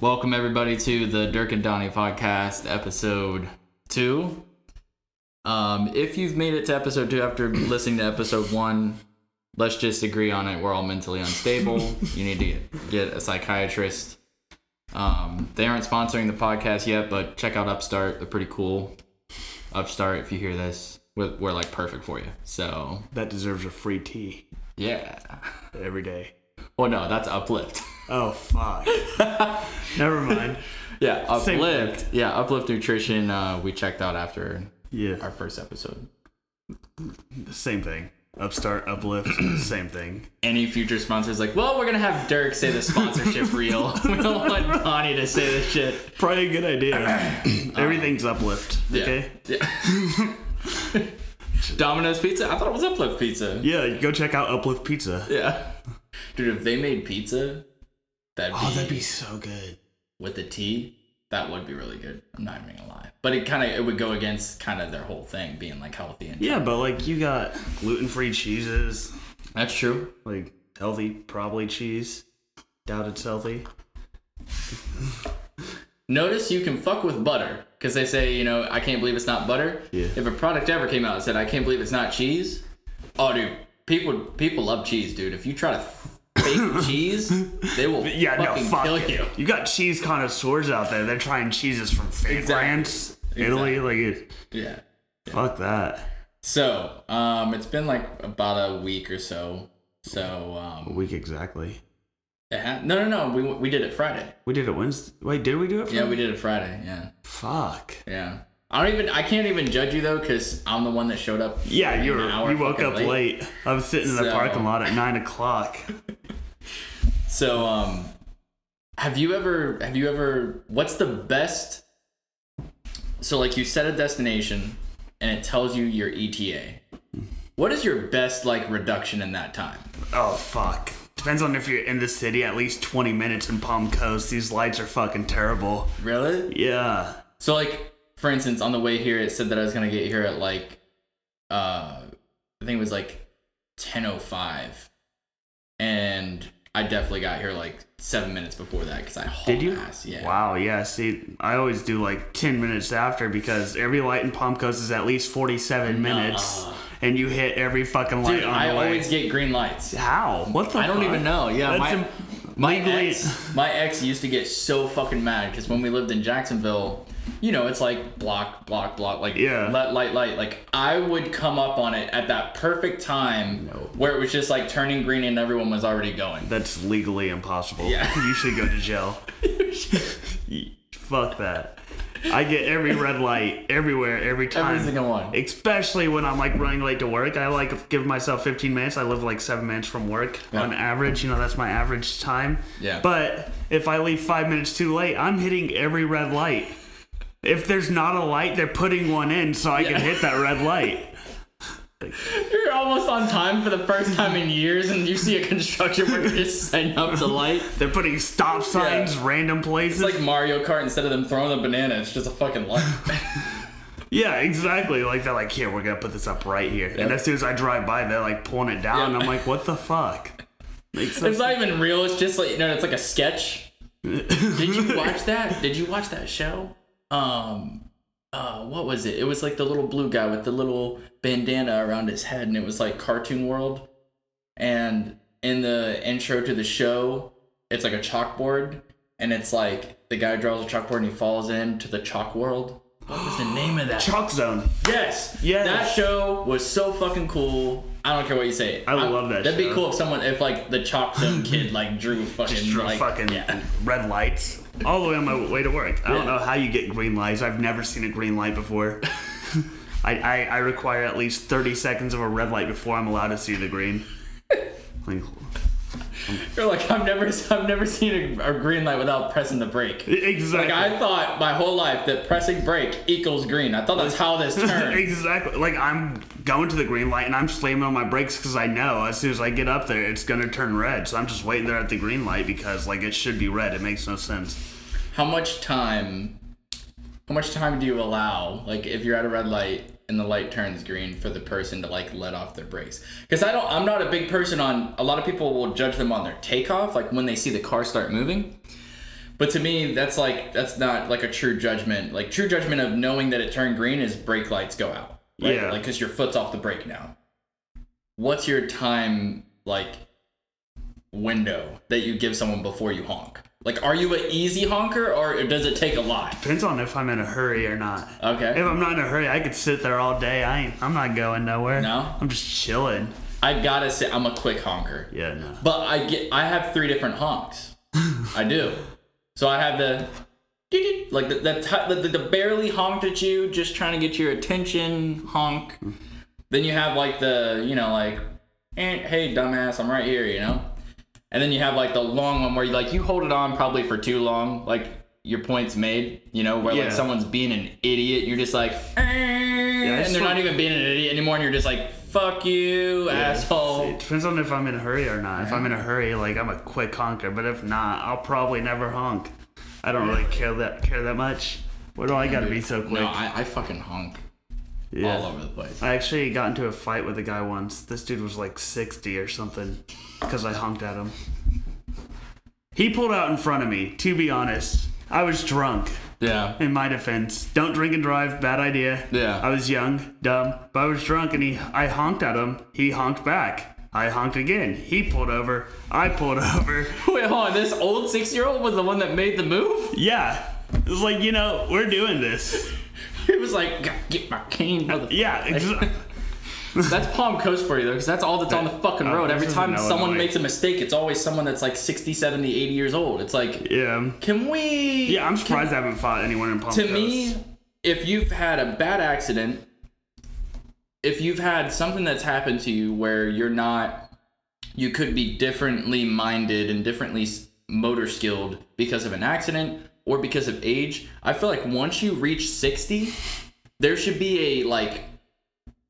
Welcome everybody to the Dirk and Donnie podcast, episode two. Um, if you've made it to episode two after listening to episode one, let's just agree on it. We're all mentally unstable. you need to get, get a psychiatrist. Um, they aren't sponsoring the podcast yet, but check out Upstart. They're pretty cool. Upstart, if you hear this, we're, we're like perfect for you. So That deserves a free tea yeah. every day. Well, no, that's Uplift. Oh fuck. Never mind. yeah, Same Uplift. Yeah, Uplift Nutrition. Uh, we checked out after Yeah, our first episode. same thing. Upstart, uplift, same thing. any future sponsors like, well, we're gonna have Dirk say the sponsorship reel. we don't want Donnie to say this shit. Probably a good idea. Everything's uplift. Yeah. Okay. Yeah. Domino's Pizza? I thought it was Uplift Pizza. Yeah, go check out Uplift Pizza. Yeah. Dude, if they made pizza, that'd oh, be, Oh, that'd be so good. with the tea, that would be really good. I'm not even gonna lie. But it kinda it would go against kind of their whole thing being like healthy and Yeah, but like you got gluten-free cheeses, That's true. like healthy, probably cheese. Doubt it's healthy. Notice you can fuck with butter because they say, you know, I can't believe it's not butter. Yeah. If a product ever came out and said, I can't believe it's not cheese, oh, dude, people people love cheese, dude. If you try to fake cheese, they will Yeah, no, fucking fuck kill it. you. You got cheese connoisseurs out there. They're trying cheeses from fake Exactly. brands, Italy. Like, it, Yeah. fuck that. So, um, it's been like about a week or so. So, um, A week exactly. ha- no, no, no, we we did it Friday. We did it Wednesday. Wait, did we do it? Yeah, Friday? we did it Friday. Yeah, Fuck. yeah. I don't even. I can't even judge you though, because I'm the one that showed up. Yeah, you were. You woke up late. I was sitting in the So- parking lot at nine o'clock. So, um, have you ever, have you ever, what's the best? So, like, you set a destination and it tells you your ETA. What is your best, like, reduction in that time? Oh fuck. Depends on if you're in the city. At least twenty minutes in Palm Coast. These lights are fucking terrible. Really? Yeah. So, like, for instance, on the way here, it said that I was going to get here at, like, uh, I think it was like 10.05. And I definitely got here, like, seven minutes before that because I hauled Did you? ass. Yeah. Wow. Yeah. See, I always do like ten minutes after because every light in Palm Coast is at least forty-seven minutes, and you hit every fucking light Dude, on I always get green lights. How? What the? I don't even know. Yeah, That's my, im- my ex, my ex used to get so fucking mad because when we lived in Jacksonville, you know, it's like block, block, block, like Yeah. let light, light. Like I would come up on it at that perfect time where it was just like turning green and everyone was already going. That's legally impossible. Yeah. You should go to jail. Fuck that. I get every red light everywhere, every time. Every single one. Especially when I'm like running late to work. I like give myself 15 minutes. I live like seven minutes from work Yeah. on average. You know, that's my average time. Yeah. But if I leave five minutes too late, I'm hitting every red light. If there's not a light, they're putting one in so I Yeah. can hit that red light. You're almost on time for the first time in years, and you see a construction worker just setting up the light. They're putting stop signs random places. It's like Mario Kart. Instead of them throwing the banana, it's just a fucking light. Yeah, exactly. Like they're like, here, we're gonna put this up right here. And as soon as I drive by, they're like pulling it down. Yep. I'm like, what the fuck? Makes no It's not even real. It's just like know, it's like a sketch. Did you watch that? Did you watch that show? Um, uh, what was it? It was like the little blue guy with the little bandana around his head, and it was like Cartoon World. And in the intro to the show, it's like a chalkboard, and it's like the guy draws a chalkboard and he falls into the chalk world. What was the name of that? Chalk zone. Yes. Yes. That show was so fucking cool. I don't care what you say. I love that That'd be cool if someone, if like the Chalk Zone kid like drew fucking draw like fucking yeah. red lights all the way on my way to work. I don't know how you get green lights. I've never seen a green light before. I, I, I require at least 30 seconds of a red light before I'm allowed to see the green. Like, You're like I've never I've never seen a, a green light without pressing the brake. exactly. Like I thought my whole life that pressing brake equals green. I thought that's how this turned. exactly. Like I'm going to the green light and I'm slamming on my brakes because I know as soon as I get up there, it's gonna turn red. So I'm just waiting there at the green light because like it should be red. It makes no sense. how much time how much time do you allow like if you're at a red light and the light turns green for the person to like let off their brakes because i don't i'm not a big person on a lot of people will judge them on their takeoff like when they see the car start moving But to me, that's like that's not like a true judgment. Like true judgment of knowing that it turned green is brake lights go out. Right? Yeah. Like because your foot's off the brake now. What's your time like window that you give someone before you honk? Like, are you an easy honker or does it take a lot? Depends on if I'm in a hurry or not. Okay. If I'm not in a hurry, I could sit there all day. I ain't. I'm not going nowhere. No? I'm just chilling. I gotta say, I'm a quick honker. Yeah, no. But I get, I have three different honks. I do. So I have the, like the the, the the barely honked at you, just trying to get your attention honk. Then you have like the, you know, like, eh, hey dumbass, I'm right here, you know. And then you have like the long one where you like you hold it on probably for too long, like your point's made, you know, where Yeah. like someone's being an idiot, you're just like, eh, it's and they're not even being an idiot anymore, and you're just like, fuck you, asshole. It depends on if I'm in a hurry or not. If I'm in a hurry, like I'm a quick honker. But if not, I'll probably never honk. I don't really care that care that much. What do I gotta be so quick? No, I, I fucking honk yeah. all over the place. I actually got into a fight with a guy once. This dude was like 60 or something because I honked at him. He pulled out in front of me, to be honest. I was drunk, Yeah. in my defense. Don't drink and drive, bad idea. Yeah. I was young, dumb, but I was drunk and he I honked at him. He honked back. I honked again. He pulled over. I pulled over. Wait, hold on. This old six year old was the one that made the move? Yeah. It was like, you know, we're doing this. He was like, "Gotta get my cane, motherfucker. Yeah, exactly. That's Palm Coast for you, though, because that's all that's on the fucking Oh, road. this Every time someone Illinois. makes a mistake, it's always someone that's like 60, 70, 80 years old. It's like, yeah. can we. Yeah, I'm surprised I haven't fought anyone in Palm to Coast. To me, if you've had a bad accident, if you've had something that's happened to you where you're not, you could be differently minded and differently motor skilled because of an accident or because of age, I feel like once you reach 60, there should be a like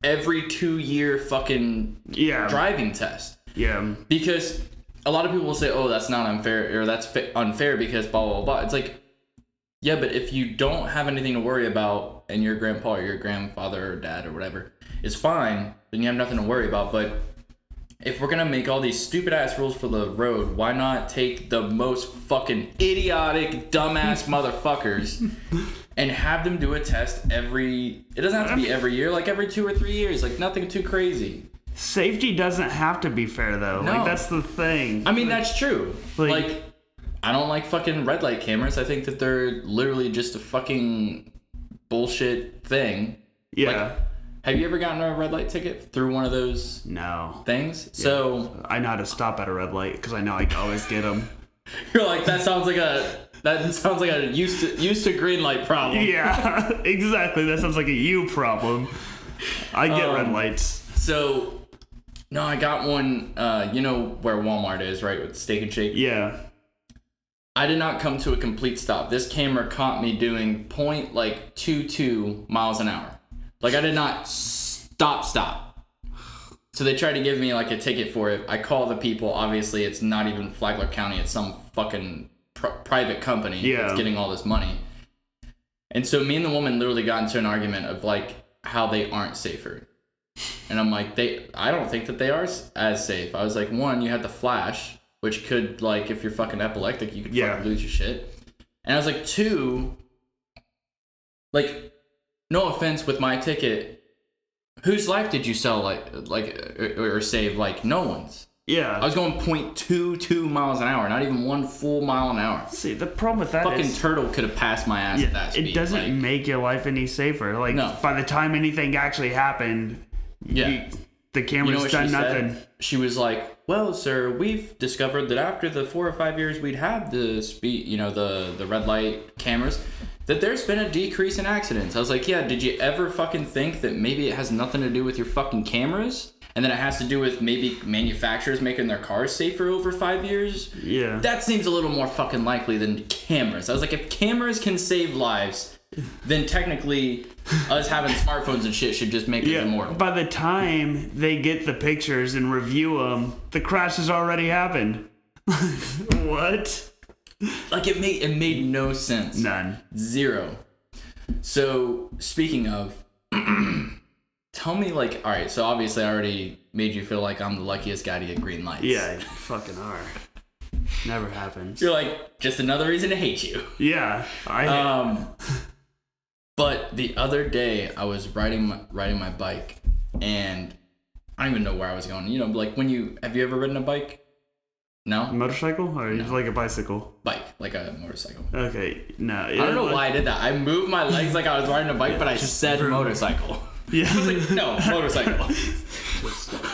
every two year fucking yeah. driving test Yeah. because a lot of people will say, "Oh, that's not unfair," or "That's fa- unfair because blah blah blah." It's like, yeah, but if you don't have anything to worry about, and your grandpa or your grandfather or dad or whatever is fine, then you have nothing to worry about. But if we're gonna make all these stupid ass rules for the road, why not take the most fucking idiotic, dumbass motherfuckers and have them do a test every? It doesn't have to be every year, like every two or three years, like nothing too crazy. Safety doesn't have to be fair though. No. Like that's the thing. I mean, that's true. like- Like, I don't like fucking red light cameras. I think that they're literally just a fucking bullshit thing. yeah. Like, have you ever gotten a red light ticket through one of those no. things? So I know how to stop at a red light because I know I always get them. you're like, that sounds like a that sounds like a used to used to green light problem. yeah, exactly. That sounds like a you problem. I get red Um, lights. So no, I got one. Uh, you know where Walmart is, right? With Steak and Shake. Yeah. I did not come to a complete stop. This camera caught me doing point like two two miles an hour. Like I did not stop stop. So they tried to give me like a ticket for it. I call the people. Obviously, it's not even Flagler County. It's some fucking pr- private company Yeah. that's getting all this money. And so me and the woman literally got into an argument of like how they aren't safer. And I'm like, they. I don't think that they are as safe. I was like, one, you had the flash, which could like, if you're fucking epileptic, you could Yeah. fucking lose your shit. And I was like, two, like, no offense with my ticket, whose life did you sell like like or, or save? Like no one's. Yeah. I was going 0.22 miles an hour, not even one full mile an hour. See, the problem with that Fucking is- turtle could have passed my ass at that speed. it doesn't like- make your life any safer. Like No. by the time anything actually happened, Yeah. you- the You camera's know done she nothing. said? She was like, "Well, sir, we've discovered that after the four or five years we'd have the speed, you know, the the red light cameras, that there's been a decrease in accidents." I was like, "Yeah, did you ever fucking think that maybe it has nothing to do with your fucking cameras, and that it has to do with maybe manufacturers making their cars safer over five years?" Yeah. That seems a little more fucking likely than cameras. I was like, if cameras can save lives, then technically us having smartphones and shit should just make yeah. immortal. By the time they get the pictures and review them, the crash has already happened. what? Like it made it made no sense. None. Zero. So speaking of, tell me like, all right. So obviously I already made you feel like I'm the luckiest guy to get green lights. Yeah, you fucking are. Never happens. You're like, just another reason to hate you. Yeah. I Um, but the other day I was riding my, riding my bike, and I don't even know where I was going. You know, like when you have you ever ridden a bike? No, motorcycle or you like a bicycle? bike like a motorcycle. Okay. No. I don't know why I did that. I moved my legs like I was riding a bike, but I said vroom. motorcycle. Yeah. I was like, no, motorcycle.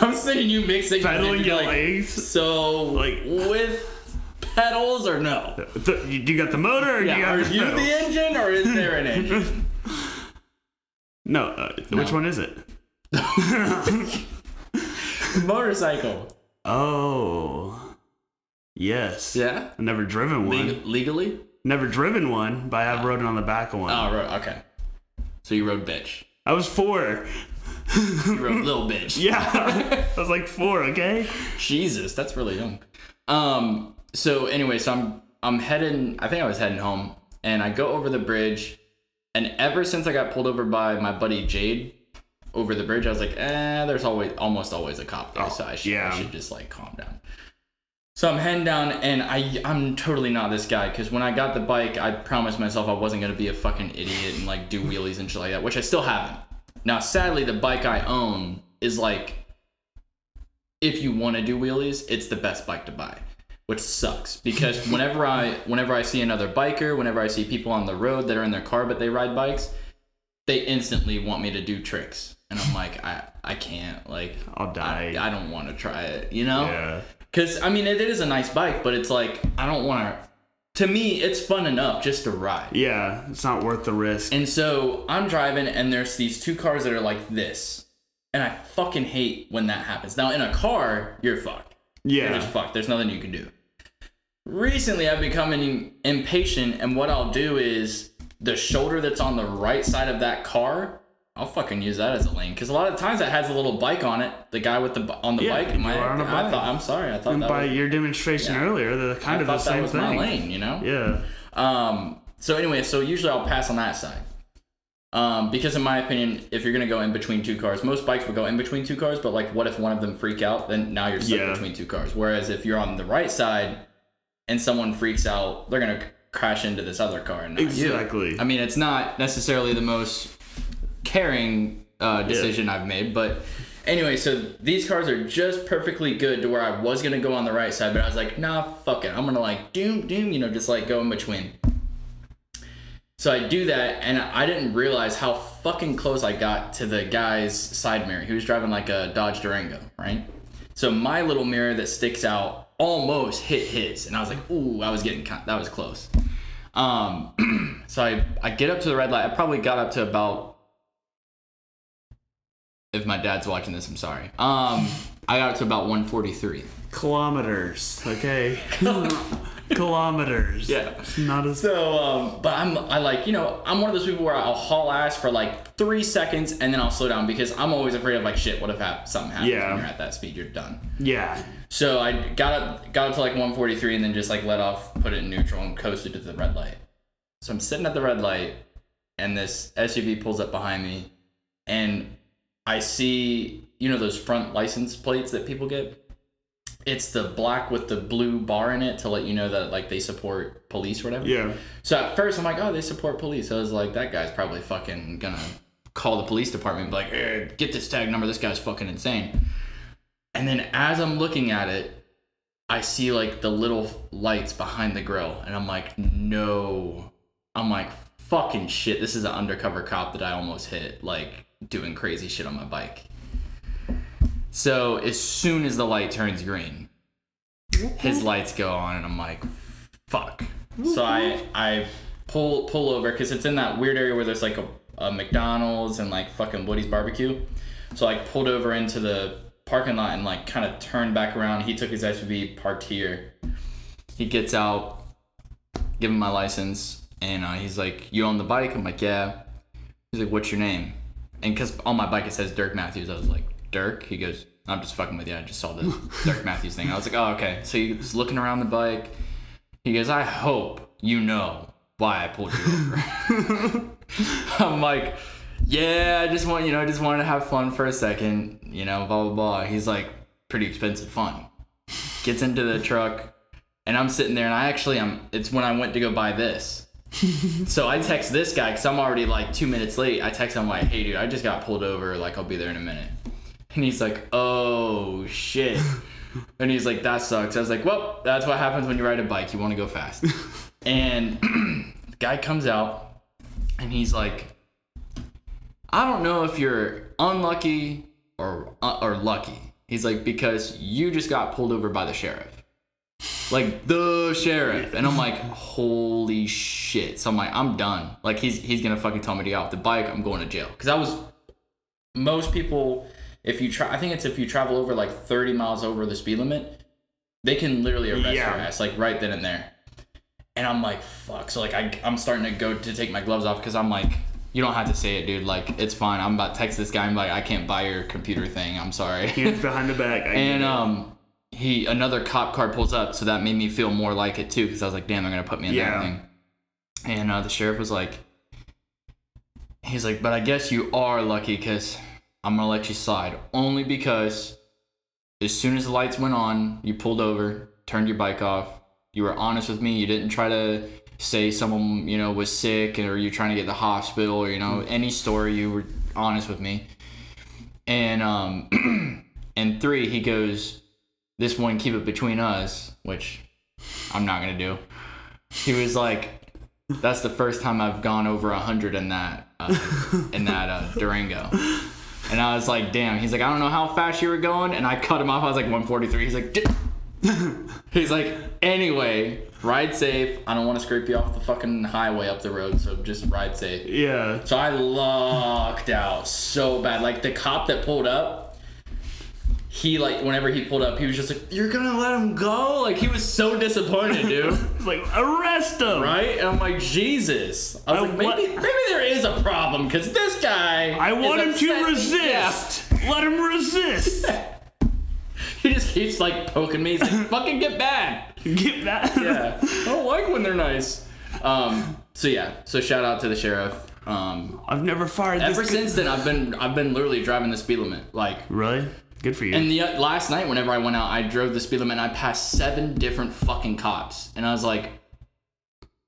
I'm seeing you mixing Pedaling your like, legs. So Like- with pedals or no? The- you you got the motor or you Yeah, got are the you pedals? the engine or is there an engine? No, uh, which one is it? motorcycle. Oh. Yes. Yeah. I've never driven one. Leg- legally? Never driven one, but I have ridden on the back of one. Oh, ro- okay. So you rode bitch. I was four. You rode little bitch. Yeah. I was like four, okay? Jesus, that's really young. Um. So anyway, so I'm I'm heading. I think I was heading home, and I go over the bridge, and ever since I got pulled over by my buddy Jade over the bridge, I was like, eh, there's always almost always a cop there, so I should yeah. I should just like calm down. So I'm heading down, and I I'm totally not this guy because when I got the bike, I promised myself I wasn't gonna be a fucking idiot and like do wheelies and shit like that, which I still haven't. Now, sadly, the bike I own is like if you want to do wheelies, it's the best bike to buy, which sucks because whenever I whenever I see another biker, whenever I see people on the road that are in their car but they ride bikes, they instantly want me to do tricks, and I'm like, I I can't like I'll die. I, I don't want to try it, you know? yeah. Because I mean, it is a nice bike, but it's like I don't want to. To me, it's fun enough just to ride. Yeah, it's not worth the risk. And so I'm driving, and there's these two cars that are like this, and I fucking hate when that happens. Now in a car, you're fucked. Yeah, You're just fucked. There's nothing you can do. Recently, I've become im- impatient, and what I'll do is the shoulder that's on the right side of that car. I'll fucking use that as a lane because a lot of times that has a little bike on it. The guy with the on the Yeah, bike. My, on a I bike. I thought. I'm sorry. I thought And that by was, your demonstration Yeah. earlier, they're kind I of the thought that same was thing. my lane. You know. Yeah. Um, so anyway, so usually I'll pass on that side. Um, because in my opinion, if you're gonna go in between two cars, most bikes will go in between two cars, but like what if one of them freak out? Then now you're stuck Yeah. between two cars. Whereas if you're on the right side and someone freaks out, they're gonna crash into this other car and not you. Exactly. I mean, it's not necessarily the most caring uh, decision I've made, but anyway, so these cars are just perfectly good to where I was gonna go on the right side, but I was like, nah, fuck it, I'm gonna like doom doom, you know, just like go in between. So I do that, and I didn't realize how fucking close I got to the guy's side mirror. He was driving like a Dodge Durango, right? So my little mirror that sticks out almost hit his, and I was like, "Ooh, I was getting that was close." Um, so I I get up to the red light. I probably got up to about. If my dad's watching this, I'm sorry. Um, I got up to about 143. Kilometers. Okay. Kilometers. Yeah. It's not as. So, um, but I'm, I like, you know, I'm one of those people where I'll haul ass for like three seconds and then I'll slow down because I'm always afraid of like, shit, what if hap- something happens Yeah. when you're at that speed? You're done. Yeah. So I got up, got up to like 143 and then just like let off, put it in neutral and coasted to the red light. So I'm sitting at the red light and this SUV pulls up behind me and I see, you know, those front license plates that people get? It's the black with the blue bar in it to let you know that like they support police or whatever. Yeah. So at first I'm like, oh, they support police. I was like, that guy's probably fucking gonna call the police department and be like, eh, get this tag number. This guy's fucking insane. And then as I'm looking at it, I see like the little lights behind the grill, and I'm like, no. I'm like, fucking shit. This is an undercover cop that I almost hit, like doing crazy shit on my bike. So as soon as the light turns green, his lights go on, and I'm like, fuck. So I I pull pull over because it's in that weird area where there's like a, a McDonald's and like fucking Woody's barbecue. So I pulled over into the parking lot and like kind of turned back around. He took his SUV, parked here. He gets out, give him my license, and uh, he's like, "You own the bike?" I'm like, "Yeah." He's like, "What's your name?" And because on my bike it says Dirk Matthews, I was like, "Dirk." He goes, "I'm just fucking with you. I just saw the Dirk Matthews thing." I was like, "Oh, okay." So he's looking around the bike. He goes, "I hope you know why I pulled you over." I'm like, "Yeah, I just want you know, I just wanted to have fun for a second, you know, blah blah blah." He's like, "Pretty expensive fun." Gets into the truck, and I'm sitting there, and I actually I'm, It's when I went to go buy this. so I text this guy because I'm already like two minutes late. I text him like, "Hey, dude, I just got pulled over. Like, I'll be there in a minute." And he's like, "Oh shit." and he's like, "That sucks." I was like, "Well, that's what happens when you ride a bike. You want to go fast." and the guy comes out, and he's like, "I don't know if you're unlucky or uh, or lucky." He's like, "Because you just got pulled over by the sheriff." Like the sheriff. And i'm like holy shit. So i'm like i'm done. Like he's he's gonna fucking tell me to get off the bike. I'm going to jail. Because i was most people if you try i think it's if you travel over like 30 miles over the speed limit they can literally arrest Yeah. your ass like right then and there. And i'm like fuck. So like I, i'm starting to go to take my gloves off because i'm like you don't have to say it dude. Like it's fine. I'm about to text this guy. I'm like i can't buy your computer thing. I'm sorry. Hands behind the back. I and um, he another cop car pulls up, so that made me feel more like it too, because I was like, damn, they're gonna put me in Yeah. that thing. And uh, the sheriff was like, he's like, but I guess you are lucky, cause I'm gonna let you slide, only because as soon as the lights went on, you pulled over, turned your bike off, you were honest with me, you didn't try to say someone you know was sick or you're trying to get to the hospital or you know any story you were honest with me and um and three he goes this one keep it between us which i'm not gonna do. He was like that's the first time i've gone over a hundred in that uh, in that uh, durango. And i was like damn. He's like i don't know how fast you were going. And i cut him off. I was like 143 he's like "J-" he's like anyway ride safe. I don't want to scrape you off the fucking highway up the road so just ride safe. Yeah. so I lucked out so bad. Like the cop that pulled up, he like whenever he pulled up, he was just like, "You're gonna let him go?" Like he was so disappointed, dude. Like arrest him. right? And I'm like, Jesus. I was I like, maybe wa- maybe there is a problem because this guy. I want him to resist. Let him resist. Yeah. He just keeps like poking me. He's like, "Fucking get back." Get that. Yeah, I don't like when they're nice. Um. So yeah. So shout out to the sheriff. Um. I've never fired Ever this. since then, I've been I've been literally driving the speed limit. Like, Really? Good for you. and the uh, last night, whenever I went out, I drove the speed limit and I passed seven different fucking cops, and I was like,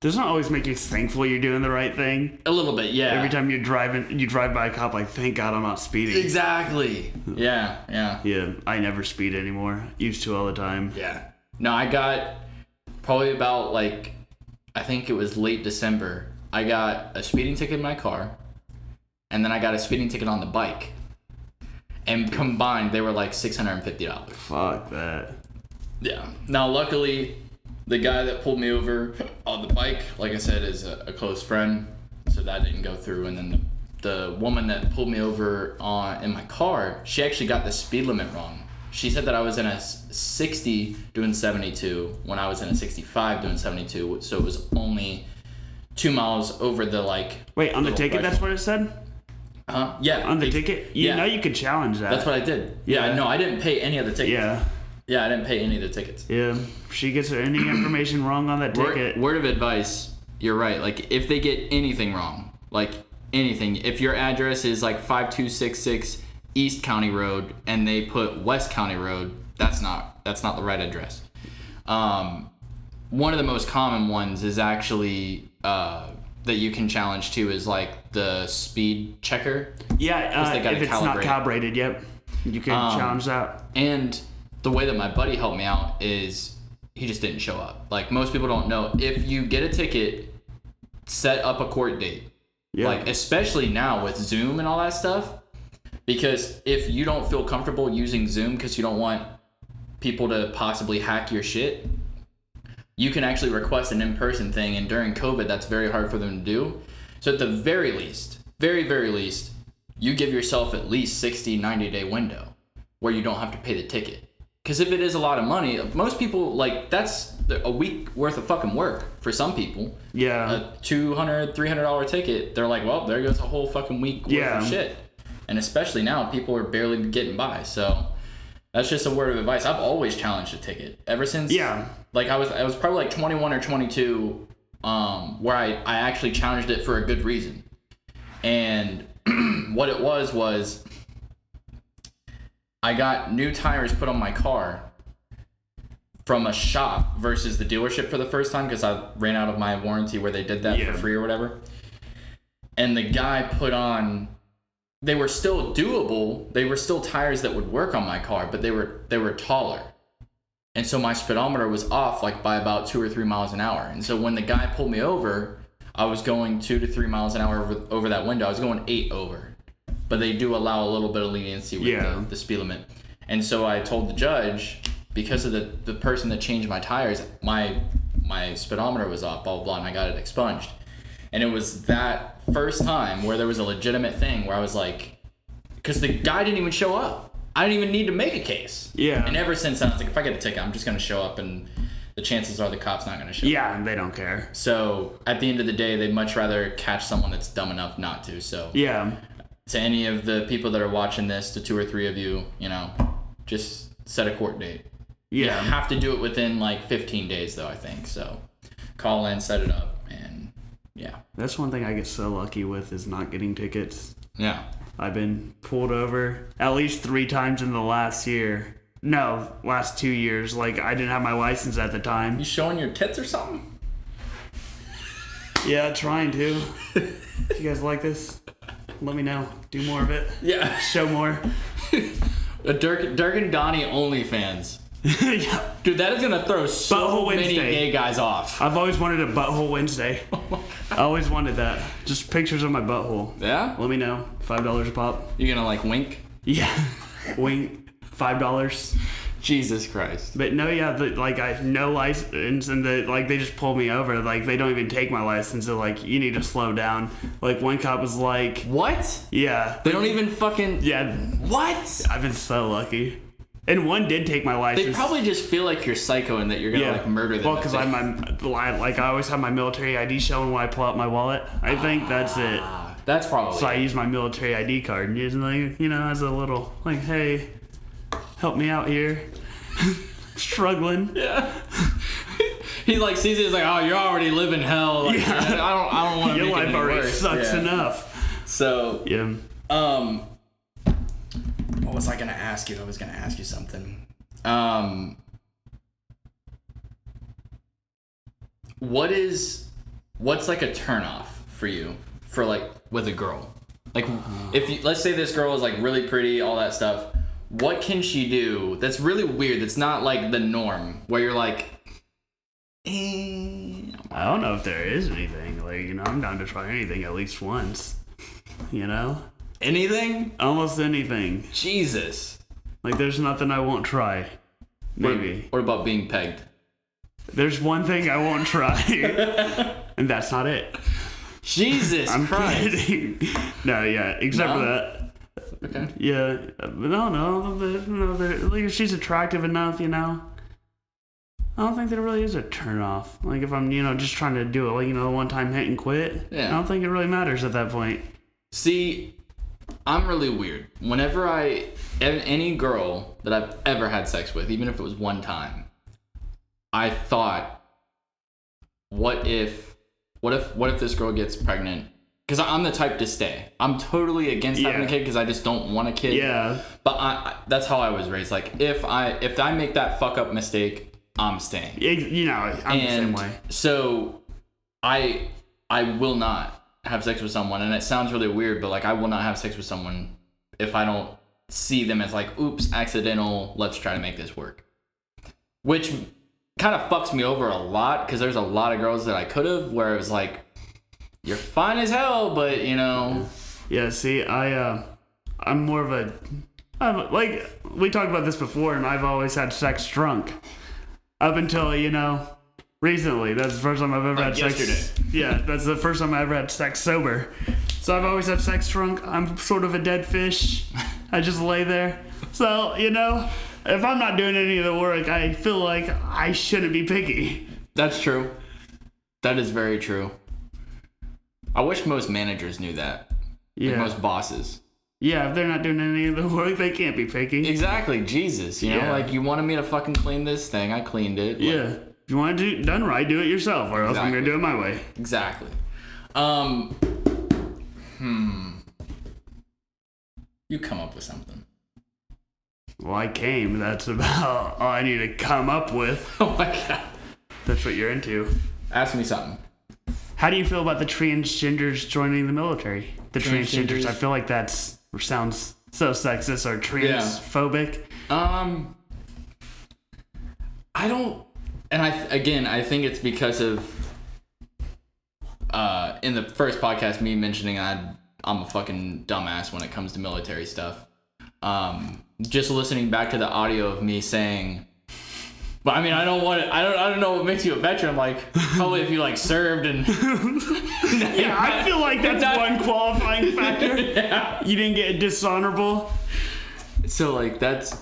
Doesn't always make you thankful you're doing the right thing? a little bit, yeah. Every time you're driving, you drive by a cop, like, thank God I'm not speeding. Exactly. Yeah, yeah, Yeah, I never speed anymore. Used to all the time. yeah. No, I got probably about like, I think it was late December. I got a speeding ticket in my car, and then I got a speeding ticket on the bike, and combined they were like six hundred and fifty dollars. Fuck that. Yeah. Now, luckily, the guy that pulled me over on the bike, like I said, is a, a close friend, so that didn't go through. And then the, the woman that pulled me over on in my car, she actually got the speed limit wrong. She said that I was in a 60 doing 72 when I was in a 65 doing 72, so it was only two miles over the like. Wait, on the ticket, that's what it said? Uh, yeah. On the ex- ticket? You yeah. know you could challenge that. That's what I did. Yeah, Yeah. no, I didn't pay any of the tickets. Yeah. Yeah, I didn't pay any of the tickets. Yeah. If she gets any information wrong on that Word, ticket. word of advice, you're right. Like if they get anything wrong, like anything, if your address is like 5266 East County Road and they put West County Road, that's not that's not the right address. Um, one of the most common ones is actually uh, that you can challenge too is like the speed checker. Yeah, uh, if it's not calibrate. calibrated, yep. You can Um, challenge that. And the way that my buddy helped me out is he just didn't show up. Like most people don't know, if you get a ticket, set up a court date. Yeah. Like especially now with Zoom and all that stuff, because if you don't feel comfortable using Zoom because you don't want people to possibly hack your shit, you can actually request an in-person thing. And during COVID, that's very hard for them to do. So at the very least, very very least, you give yourself at least 60 90 day window where you don't have to pay the ticket because if it is a lot of money most people like that's a week worth of fucking work for some people yeah. a 200 300 dollar ticket they're like well there goes a whole fucking week worth Yeah. of shit and especially now people are barely getting by so that's just a word of advice i've always challenged a ticket ever since yeah. like I was I was probably like 21 or 22 um where I I actually challenged it for a good reason. And what it was was I got new tires put on my car from a shop versus the dealership for the first time because I ran out of my warranty where they did that Yeah. for free or whatever. And the guy put on they were still doable. They were still tires that would work on my car, but they were they were taller. And so my speedometer was off like by about 2 or 3 miles an hour. And so when the guy pulled me over, I was going 2 to 3 miles an hour over, over that window. I was going 8 over. But they do allow a little bit of leniency with Yeah. the, the speed limit. And so I told the judge because of the the person that changed my tires, my my speedometer was off, blah blah blah, and I got it expunged. And it was that first time where there was a legitimate thing where I was like, because the guy didn't even show up. I didn't even need to make a case. Yeah. And ever since then, I was like, if I get a ticket, I'm just gonna show up, and the chances are the cop's not gonna show. up. Yeah, and they don't care. So at the end of the day, they'd much rather catch someone that's dumb enough not to. So Yeah. to any of the people that are watching this, to two or three of you, you know, just set a court date. You Yeah. have to do it within like 15 days, though, I think. So call in, set it up, and yeah. That's one thing I get so lucky with is not getting tickets. Yeah. I've been pulled over at least three times in the last year. No, last two years. Like I didn't have my license at the time. You showing your tits or something? Yeah, trying to. if you guys like this, let me know. Do more of it. Yeah. Show more. A Dirk, Dirk and Donnie OnlyFans. yeah. Dude, that is gonna throw so Butthole many Wednesday. gay guys off. I've always wanted a butthole Wednesday. Oh I always wanted that. Just pictures of my butthole. Yeah? Let me know. Five dollars a pop. You gonna like wink? Yeah. Wink. Five dollars. Jesus Christ. But no, yeah, the, like I no license, and the like they just pulled me over. Like they don't even take my license. They're like, you need to slow down. Like one cop was like, What? yeah, They don't even fucking. yeah. What? I've been so lucky. And one did take my license. They probably just feel like you're psycho and that you're gonna like murder them. Well, because I'm my like I always have my military ID showing when I pull out my wallet. I think that's it. Ah, That's probably. So I use my military ID card and just like you know as a little like hey, help me out here. Struggling. Yeah. he like sees it as like, oh, you're already living hell. Like, Yeah. I don't, I don't want to Your make it life already worse. sucks Yeah. enough. So, Yeah. um, was I gonna ask you? I was gonna ask you something. Um, what is, what's like a turnoff for you for like with a girl? Like, if you let's say this girl is like really pretty, all that stuff. What can she do that's really weird? That's not like the norm. Where you're like, eh, I don't know if there is anything like you know I'm down to try anything at least once. You know, anything? almost anything. Jesus. Like there's nothing I won't try. Maybe What about being pegged? there's one thing I won't try, and that's not it. Jesus I'm Christ. kidding. No, yeah, except for that. Okay. Yeah, but no, no, no. Like if she's attractive enough, you know. I don't think there really is a turn off. Like if I'm, you know, just trying to do it, like you know, one time hit and quit. Yeah. I don't think it really matters at that point. See, I'm really weird. Whenever I any girl that I've ever had sex with, even if it was one time, I thought, what if, what if, what if this girl gets pregnant? Because I'm the type to stay. I'm totally against having a kid because I just don't want a kid. Yeah, But I, that's how I was raised. Like if I, if I make that fuck up mistake, I'm staying. it, you know, I'm the same way. so I I will not have sex with someone and it sounds really weird but like I will not have sex with someone if I don't see them as like oops accidental let's try to make this work. Which kind of fucks me over a lot because there's a lot of girls that I could have where it was like you're fine as hell but you know. Yeah, see, I, uh, I'm more of a, I'm, like we talked about this before, and I've always had sex drunk, up until you know, recently. That's the first time I've ever Like had sex. yesterday. Yeah, that's the first time I ever had sex sober. So I've always had sex drunk. I'm sort of a dead fish. I just lay there. So you know, if I'm not doing any of the work, I feel like I shouldn't be picky. that's true that is very true I wish most managers knew that like Yeah, most bosses yeah. If they're not doing any of the work, they can't be picky. Exactly, Jesus. You know, Yeah. like you wanted me to fucking clean this thing, I cleaned it. Like, Yeah. If you want to do done right, do it yourself, or else I'm gonna do it my way. exactly. Um, hmm. You come up with something. Well, I came. That's about all I need to come up with. Oh my god. That's what you're into. Ask me something. How do you feel about the transgenders joining the military? The transgenders. Transgenders? I feel like that's sounds so sexist or transphobic. Um, I don't, and I again, I think it's because of uh in the first podcast me mentioning I I'm a fucking dumbass when it comes to military stuff. Um, just listening back to the audio of me saying. But I mean, I don't want to. I don't. I don't know what makes you a veteran. Like, probably if you like served and. Yeah, I feel like that's Not- one qualifying factor. yeah. You didn't get dishonorable. So like that's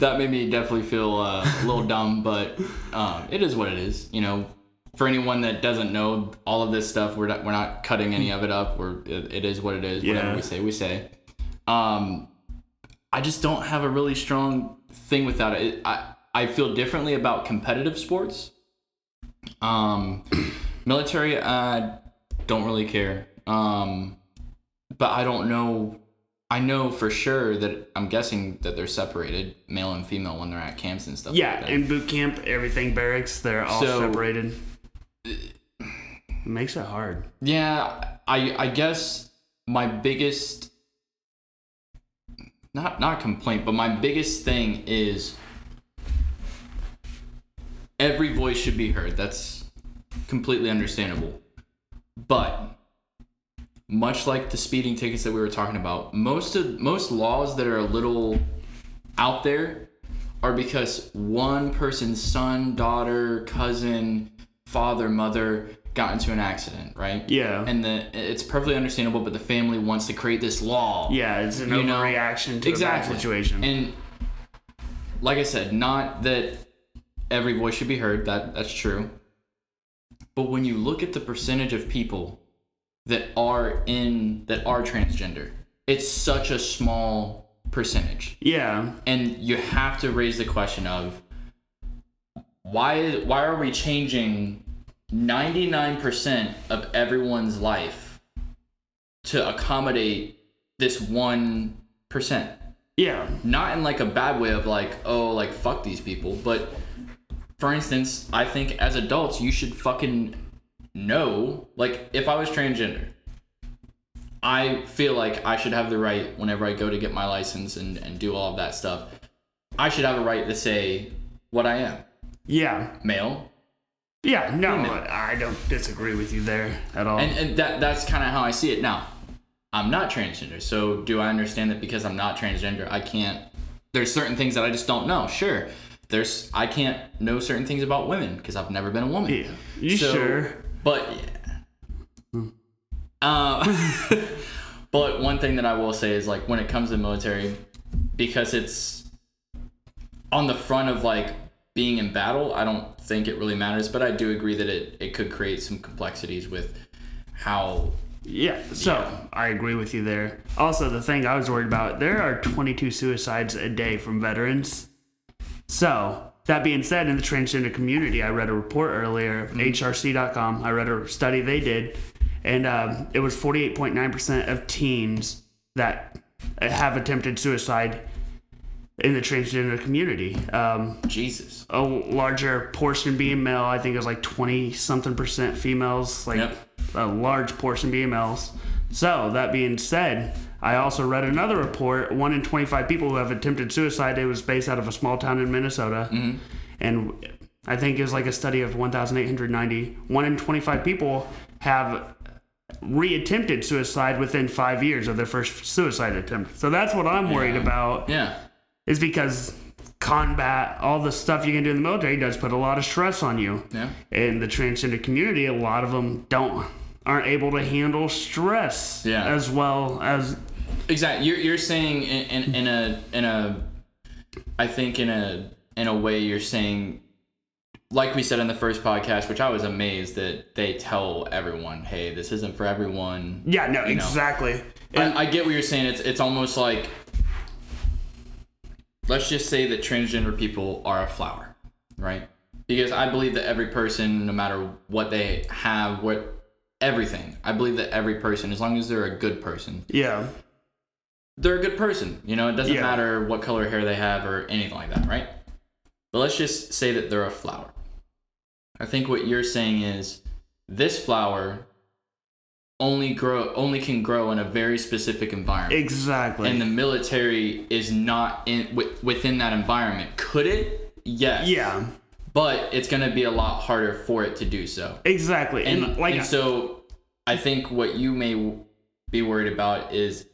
that made me definitely feel uh, a little dumb, but um, it is what it is. You know, for anyone that doesn't know all of this stuff, we're not we're not cutting any of it up. We're it, it is what it is. Yeah. Whatever we say, we say. Um, I just don't have a really strong thing without that. It, I I feel differently about competitive sports. Um, military, I don't really care. Um, but I don't know. I know for sure that I'm guessing that they're separated, male and female, when they're at camps and stuff. Yeah, like that. in boot camp, everything barracks, they're all So- separated. Uh, it makes it hard. Yeah, I I guess my biggest not not complaint, but my biggest thing is every voice should be heard. That's completely understandable. But much like the speeding tickets that we were talking about, most of most laws that are a little out there are because one person's son, daughter, cousin, father, mother got into an accident, right? Yeah. And the it's perfectly understandable, but the family wants to create this law. yeah, it's an You know, overreaction to exactly. a bad situation. And like I said, not that every voice should be heard. That that's true. But when you look at the percentage of people that are in that are transgender, it's such a small percentage. yeah, And you have to raise the question of why why are we changing 99% of everyone's life to accommodate this 1%? yeah, not in like a bad way of like oh like fuck these people but for instance i think as adults you should fucking know like if i was transgender i feel like i should have the right whenever i go to get my license and, and do all of that stuff i should have a right to say what i am yeah, male yeah. No, Female. I don't disagree with you there at all. and, and that that's kind of how i see it now i'm not transgender so do i understand that because i'm not transgender i can't there's certain things that i just don't know sure there's i can't know certain things about women because i've never been a woman yeah, you So- sure? But yeah uh, but one thing that i will say is like when it comes to the military because it's on the front of like being in battle i don't think it really matters but i do agree that it, it could create some complexities with how Yeah, so I agree with you there. Also, the thing I was worried about, there are 22 suicides a day from veterans. So, that being said, in the transgender community, I read a report earlier, HRC.com. I read a study they did, and um, it was 48.9% of teens that have attempted suicide in the transgender community. Um, jesus a larger portion being male. I think it was like 20 something percent females, like Yep. a large portion being males. So, that being said, I also read another report. One in 25 people who have attempted suicide, it was based out of a small town in Minnesota. Mm-hmm. And I think it was like a study of 1,890. One in 25 people have reattempted suicide within five years of their first suicide attempt. So, that's what I'm worried Yeah. about yeah is because combat, all the stuff you can do in the military does put a lot of stress on you. yeah In the transgender community, a lot of them don't aren't able to handle stress Yeah. as well as Exactly. You're you're saying in, in, in a in a I think in a in a way you're saying like we said in the first podcast, which I was amazed that they tell everyone, hey, this isn't for everyone. yeah, no, You know. exactly. And I, I get what you're saying. It's it's almost like let's just say that transgender people are a flower, right? Because I believe that every person, no matter what they have, what everything, I believe that every person, as long as they're a good person, yeah, they're a good person. You know, it doesn't Yeah. matter what color hair they have or anything like that, right? But let's just say that they're a flower. I think what you're saying is this flower only grow only can grow in a very specific environment. Exactly. and the military is not in wi- within that environment. Could it? Yes. yeah, But it's going to be a lot harder for it to do so. exactly. And, And, like and so I think what you may be worried about is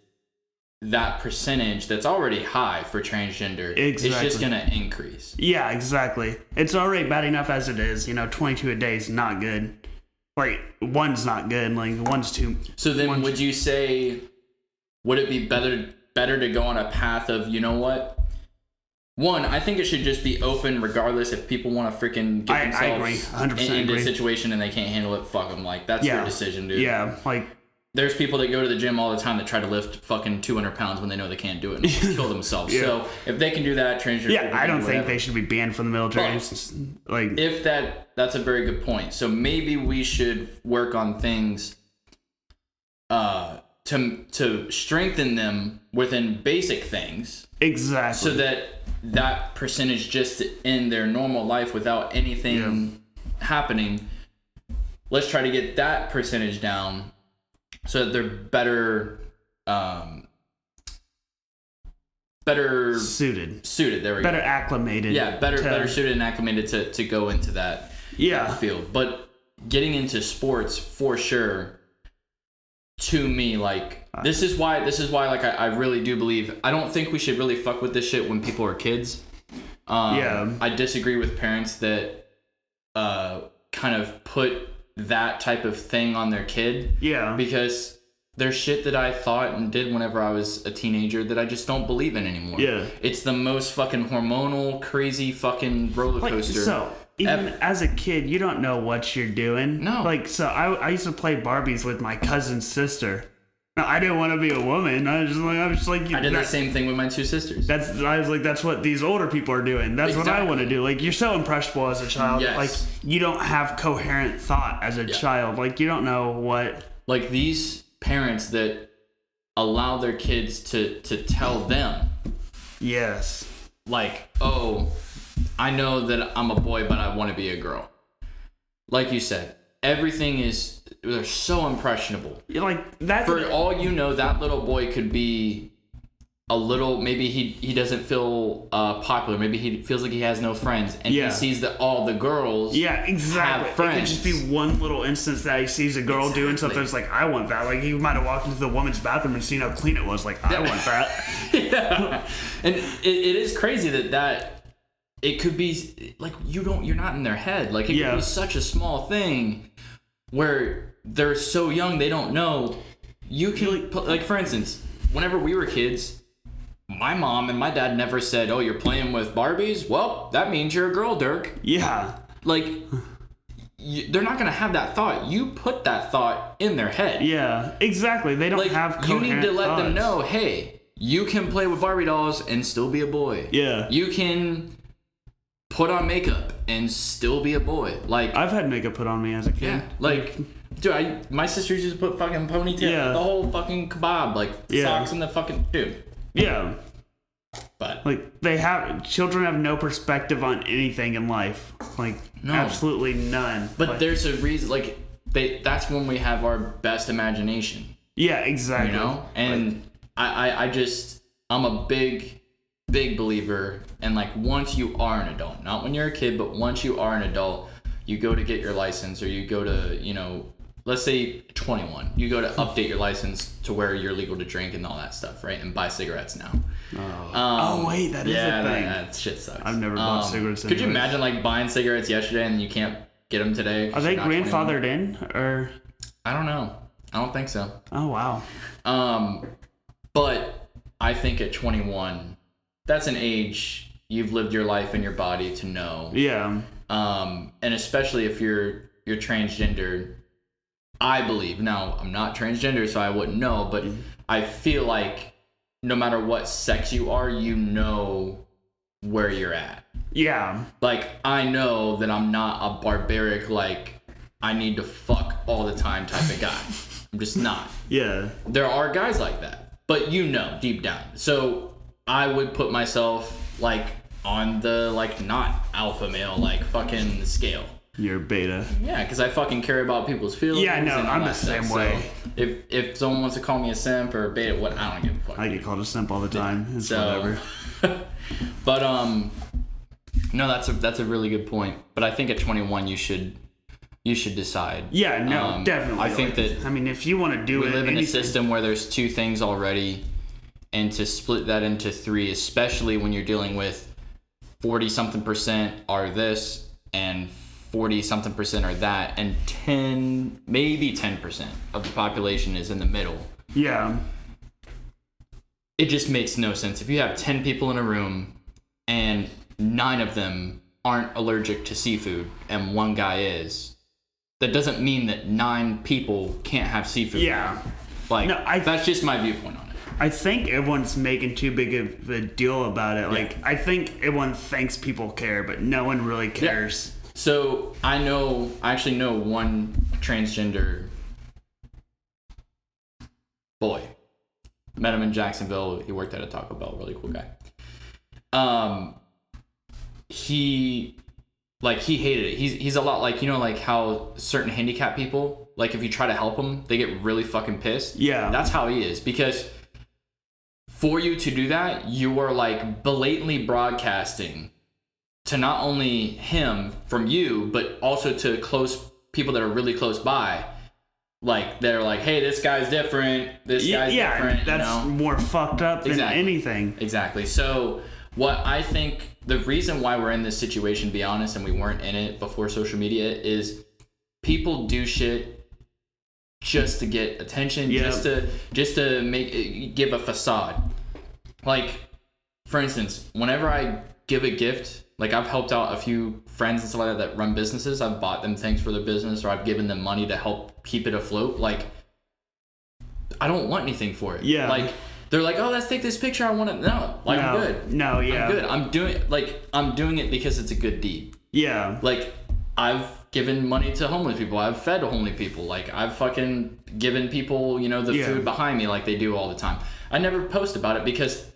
that percentage that's already high for transgender is just going to increase. Yeah, exactly. It's already bad enough as it is. You know, 22 a day is not good. Like, one's not good. Like, one's too. So then would you say would it be better better to go on a path of, you know what? One, I think it should just be open regardless if people want to freaking get I- I themselves agree. 100% in, into a situation and they can't handle it, fuck them. Like, that's Yeah. their decision, dude. Yeah, like, There's people that go to the gym all the time that try to lift fucking 200 pounds when they know they can't do it and kill themselves. Yeah. So if they can do that, transgender yeah, I don't think they should be banned from the military. Like, if that that's a very good point so maybe we should work on things uh to to strengthen them within basic things exactly. so that that percentage just in their normal life without anything happening let's try to get that percentage down so that they're better um better suited. suited there we Better go acclimated. yeah better to- better suited and acclimated to to go into that Yeah. field. But getting into sports for sure, to me, like this is why this is why like I, I really do believe I don't think we should really fuck with this shit when people are kids. Um, Yeah. I disagree with parents that uh kind of put that type of thing on their kid Yeah. because there's shit that I thought and did whenever I was a teenager that I just don't believe in anymore. Yeah. It's the most fucking hormonal, crazy fucking roller Like, coaster. so even ever. as a kid, you don't know what you're doing. No. Like, so I, I used to play Barbies with my cousin's sister. I didn't want to be a woman. I was just like, I was just like, I did the same thing with my two sisters. That's I was like, that's what these older people are doing. That's what I want to do. Like you're so impressionable as a child. Yes. Like you don't have coherent thought as a child. Like you don't know what. like these parents that allow their kids to to tell them Yes. like oh i know that i'm a boy but i want to be a girl like you said everything is they're so impressionable like that's for all you know that little boy could be a little maybe he he doesn't feel uh, popular maybe he feels like he has no friends and Yeah. he sees that all the girls yeah, exactly. have It could just be one little instance that he sees a girl doing something. It's like I want that. Like he might have walked into the woman's bathroom and seen how clean it was. Like I want that. yeah. and it, it is crazy that that it could be like you don't you're not in their head like it Yeah. could be such a small thing where they're so young they don't know you can like for instance whenever we were kids my mom and my dad never said oh you're playing with barbies well that means you're a girl dirk Yeah. like you, they're not gonna have that thought you put that thought in their head Yeah. Exactly. They don't like have. you need to let them know hey you can play with barbie dolls and still be a boy Yeah. you can put on makeup and still be a boy like I've had makeup put on me as a kid. yeah like dude I my sisters used to put fucking ponytail Yeah. the whole fucking kebab like Yeah. socks in the fucking dude Yeah. but Like they have children have no perspective on anything in life. Like No. absolutely none. but Like, there's a reason like they that's when we have our best imagination yeah, exactly. you know and I, I i just i'm a big big believer and like once you are an adult not when you're a kid but once you are an adult you go to get your license or you go to you know let's say 21 you go to update your license to where you're legal to drink and all that stuff right and buy cigarettes now oh. Um, Oh, wait, that is a yeah, thing. That, that shit sucks. I've never bought cigarettes Could you imagine like buying cigarettes yesterday and you can't get them today Are they you're 21? grandfathered in or? I don't know. I don't think so. Oh wow. Um, but I think at 21, that's an age you've lived your life in your body to know. Yeah. Um, and especially if you're you're transgender, I believe. Now I'm not transgender, so I wouldn't know, but mm-hmm. I feel like no matter what sex you are, you know where you're at. Yeah. Like I know that I'm not a barbaric like I need to fuck all the time type of guy. I'm just not. Yeah. There are guys like that. but you know deep down. So I would put myself like on the like not alpha male like fucking scale. You're beta. Yeah, because I fucking care about people's feelings. Yeah, no, I'm the stuff. same So way. if if someone wants to call me a simp or a beta, what I don't give a fuck. I get called a simp all the time. It's So, whatever. but um, no, that's a that's a really good point. But I think at 21 you should you should decide. Yeah, no, Um, definitely. I think Like, that I mean, if you want to do we it, live in a system where there's two things already, and to split that into three, especially when you're dealing with 40 something percent are this and 40 something percent are that, and 10 maybe 10 percent of the population is in the middle. Yeah, it just makes no sense. If you have 10 people in a room and nine of them aren't allergic to seafood and one guy is, that doesn't mean that nine people can't have seafood. yeah. Like, No, I- that's just my viewpoint on it. I think everyone's making too big of a deal about it. Like, I think everyone thinks people care, but no one really cares. So I know, I actually know one transgender boy. Met him in Jacksonville. He worked at a Taco Bell. Really cool guy. Um, he like he hated it. He's he's a lot like you know like how certain handicapped people like if you try to help them they get really fucking pissed. Yeah. that's how he is because for you to do that you are like blatantly broadcasting to not only him from you but also to close people that are really close by like they're like hey this guy's different this guy's yeah, different that's you know more fucked up than Exactly. anything. Exactly. So what I think the reason why we're in this situation, to be honest, and we weren't in it before social media, is people do shit just to get attention, Yeah. just to just to make eh, give a facade. Like, for instance, whenever I give a gift, like I've helped out a few friends and stuff like that that run businesses. I've bought them things for their business, or I've given them money to help keep it afloat. Like, I don't want anything for it. Yeah. Like they're like, oh, let's take this picture. I want to. No, like no, I'm good. No, yeah. I'm good. I'm doing like I'm doing it because it's a good deed. Yeah. Like I've given money to homeless people. I've fed homeless people. Like I've fucking given people, you know, the Yeah. food behind me like they do all the time. I never post about it because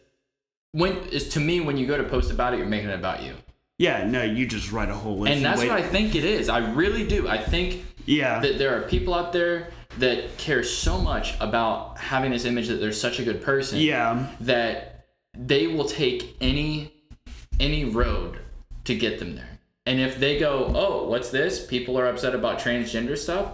when is to me when you go to post about it, you're making it about you. Yeah, no, you just write a whole list. And that's what I think it is. I really do. I think Yeah. that there are people out there that care so much about having this image that they're such a good person yeah. that they will take any any road to get them there. And if they go, "Oh, what's this? People are upset about transgender stuff."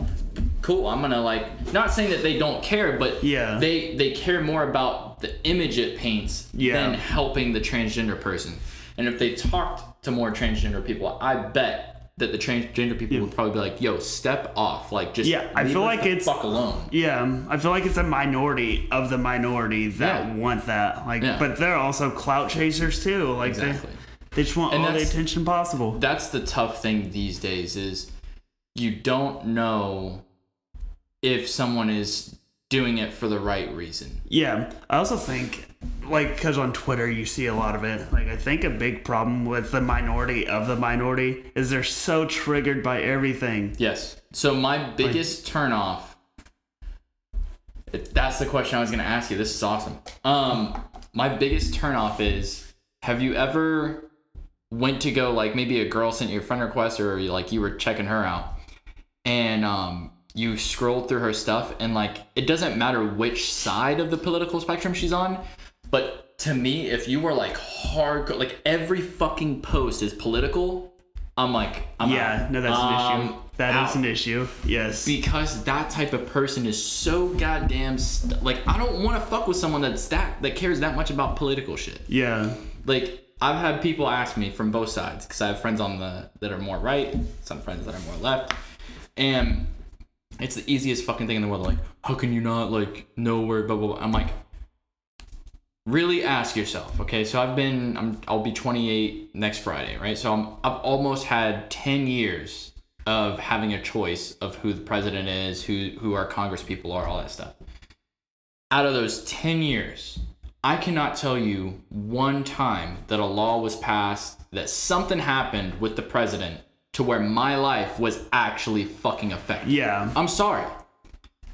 Cool. I'm going to like not saying that they don't care, but Yeah. they they care more about the image it paints Yeah. than helping the transgender person. And if they talked to more transgender people, I bet that the transgender people would probably be like, "Yo, step off. Like just Yeah, I feel like it's- fuck alone." Yeah, I feel like it's a minority of the minority that Yeah. want that. Like, Yeah. but they're also clout chasers too. Like, Exactly. they, they just want And all the attention possible. that's the tough thing these days is you don't know if someone is doing it for the right reason. Yeah, I also think, like, because on Twitter you see a lot of it. Like, I think a big problem with the minority of the minority is they're so triggered by everything. Yes. So my biggest turnoff if that's the question I was going to ask you. This is awesome. Um my biggest turnoff is have you ever went to go like maybe a girl sent you a friend request or like you were checking her out and um you scrolled through her stuff and like it doesn't matter which side of the political spectrum she's on but to me if you were like hardcore like every fucking post is political i'm like i'm yeah, out. no, that's an issue. That is an issue. Yes. because that type of person is so goddamn st- like I don't want to fuck with someone that's that that cares that much about political shit. yeah. Like I've had people ask me from both sides because I have friends on the that are more right, some friends that are more left, and it's the easiest fucking thing in the world. Like, how can you not like know where blah blah? blah. I'm like, really ask yourself. Okay, so I've been I'm I'll be 28 next Friday, right? So I'm I've almost had 10 years of having a choice of who the president is, who who our Congress people are, all that stuff. Out of those 10 years, I cannot tell you one time that a law was passed that something happened with the president to where my life was actually fucking affected. Yeah. I'm sorry.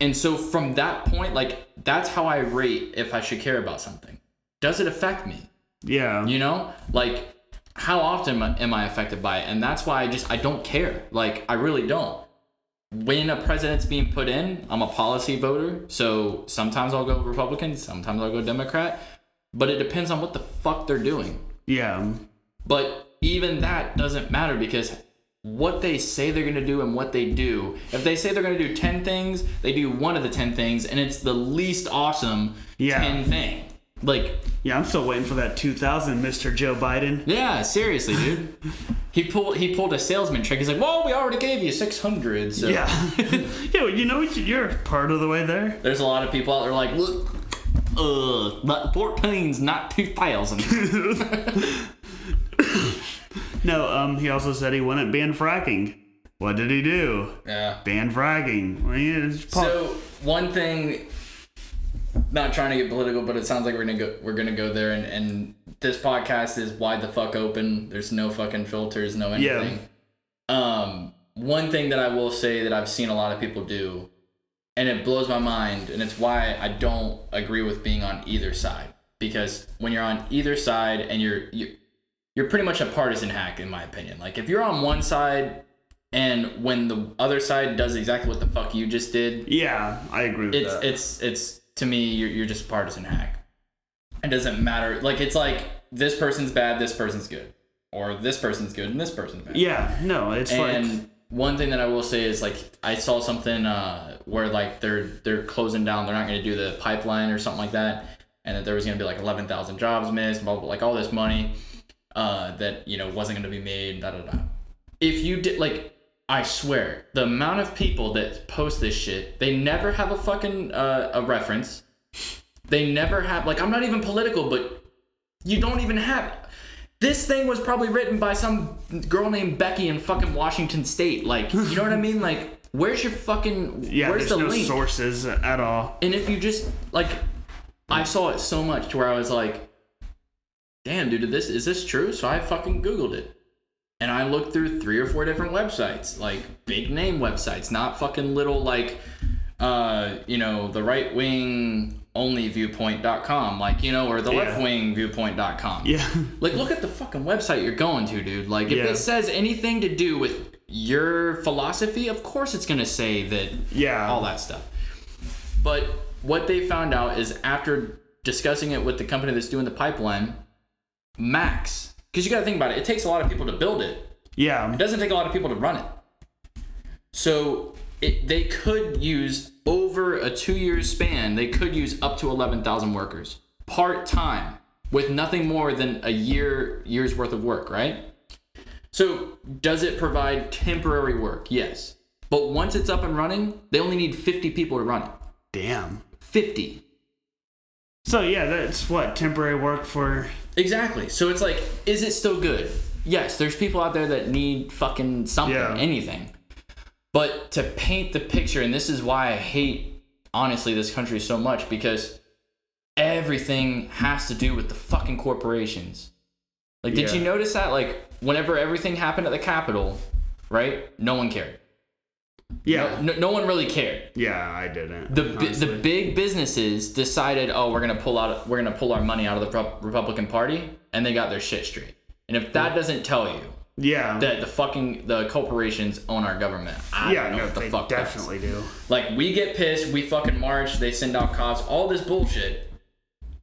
And so from that point, like that's how I rate if I should care about something. Does it affect me? Yeah. You know, like how often am I- affected by it? And that's why I just I don't care. Like I really don't. When a president's being put in, I'm a policy voter, so sometimes I'll go Republican, sometimes I'll go Democrat, but it depends on what the fuck they're doing. yeah. But even that doesn't matter because what they say they're going to do and what they do. If they say they're going to do 10 things, they do one of the 10 things and it's the least awesome Yeah. 10 thing. Like, Yeah, I'm still waiting for that 2000 Mr. Joe Biden. yeah, seriously, dude. he pulled he pulled a salesman trick. He's like, "Well, we already gave you 600." So Yeah. yeah, well, you know? You're part of the way there. there's a lot of people out there like, "Look, uh, not 14's not 2000." No, um, he also said he wouldn't ban fracking. What did he do? yeah. Ban fracking. Well, So one thing, not trying to get political, but it sounds like we're gonna go we're gonna go there, and, and this podcast is wide the fuck open. There's no fucking filters, no anything. Yeah. Um, one thing that I will say that I've seen a lot of people do, and it blows my mind, and it's why I don't agree with being on either side. Because when you're on either side and you're you, you're pretty much a partisan hack, in my opinion. Like if you're on one side. And when the other side does exactly what the fuck you just did, yeah, I agree with it's that. it's it's to me you're, you're just a partisan hack it doesn't matter like it's like this person's bad this person's good. Or this person's good and this person's bad. Yeah, no, it's and like one thing that i will say is like i saw something uh where like they're they're closing down they're not going to do the pipeline or something like that and that there was going to be like 11,000 jobs missed blah, blah, blah, like all this money uh that you know wasn't going to be made da da da. If you did like I swear, the amount of people that post this shit, they never have a fucking uh, a reference. They never have like I'm not even political, but you don't even have this thing was probably written by some girl named Becky in fucking Washington State. Like, you know what I mean? Like, where's your fucking yeah, where's there's the no link? sources at all. And if you just like, I saw it so much to where I was like, "Damn, dude, this is this true?" So I fucking googled it, and I looked through three or four different websites, like big name websites, not fucking little like, uh, you know, the right wing only viewpoint.com, like you know, or the Yeah. left wing viewpoint.com. Yeah, Like, look at the fucking website you're going to, dude. Like, if Yeah. it says anything to do with your philosophy, of course it's gonna say that yeah, all that stuff. But what they found out is after discussing it with the company that's doing the pipeline, Max, because you got to think about it, it takes a lot of people to build it. yeah, It doesn't take a lot of people to run it. So it, they could use over a two year span, they could use up to 11,000 workers part time with nothing more than a year year's worth of work, right? So does it provide temporary work? Yes. But once it's up and running, they only need 50 people to run it. damn. 50. So yeah, that's what temporary work for. Exactly. So it's like, is it still good? Yes, there's people out there that need fucking something, Yeah. anything. But to paint the picture, and this is why I hate, honestly, this country so much, because everything has to do with the fucking corporations. Like, did Yeah. you notice that? Like, whenever everything happened at the Capitol, right? No one cared. Yeah, No, no one really cared. yeah, I didn't. the the big businesses decided, oh, we're gonna pull out, we're gonna pull our money out of the Republican Party, and they got their shit straight. And if that mm. doesn't tell you yeah, that the fucking the corporations own our government, I yeah, don't know no, what the they fuck. does. definitely do. Like we get pissed, we fucking march, they send out cops, all this bullshit,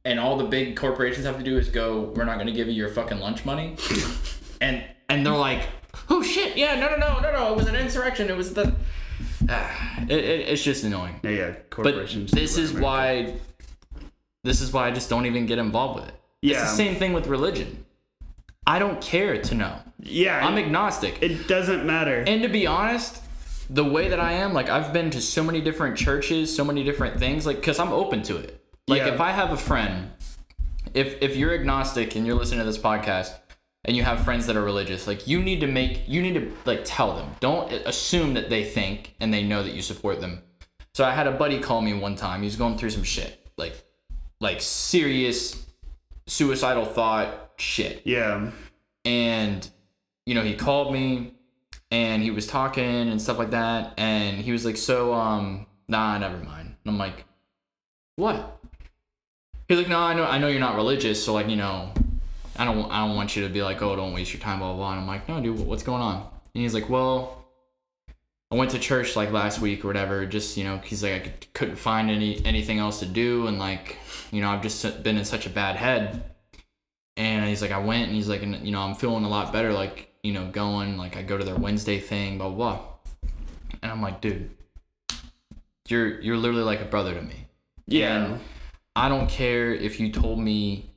and all the big corporations have to do is go, we're not gonna give you your fucking lunch money, and and they're like, oh shit, yeah, no, no, no, no, no, it was an insurrection, it was the. Ah, it, it, it's just annoying. Yeah, yeah, But this is why this is why I just don't even get involved with it. It's Yeah. the same thing with religion. I don't care to know. Yeah, I'm agnostic. it doesn't matter. And to be honest, the way that I am, like I've been to so many different churches, so many different things, like cuz I'm open to it. Like Yeah. if I have a friend, if if you're agnostic and you're listening to this podcast and you have friends that are religious, like you need to make you need to like tell them. Don't assume that they think and they know that you support them. So I had a buddy call me one time. He was going through some shit. Like like serious suicidal thought shit yeah, and you know he called me and he was talking and stuff like that and he was like so um nah never mind and i'm like what? He's like, no, I know, I know you're not religious, so like, you know, I don't, I don't want you to be like, oh, don't waste your time, blah blah. blah. And I'm like, no, dude, what's going on? And he's like, well, I went to church like last week or whatever. Just you know, he's like, I could, couldn't find any anything else to do, and like, you know, I've just been in such a bad head. And he's like, I went, and he's like, and, you know, I'm feeling a lot better, like, you know, going, like, I go to their Wednesday thing, blah blah. blah. And I'm like, dude, you're you're literally like a brother to me. Yeah. And I don't care if you told me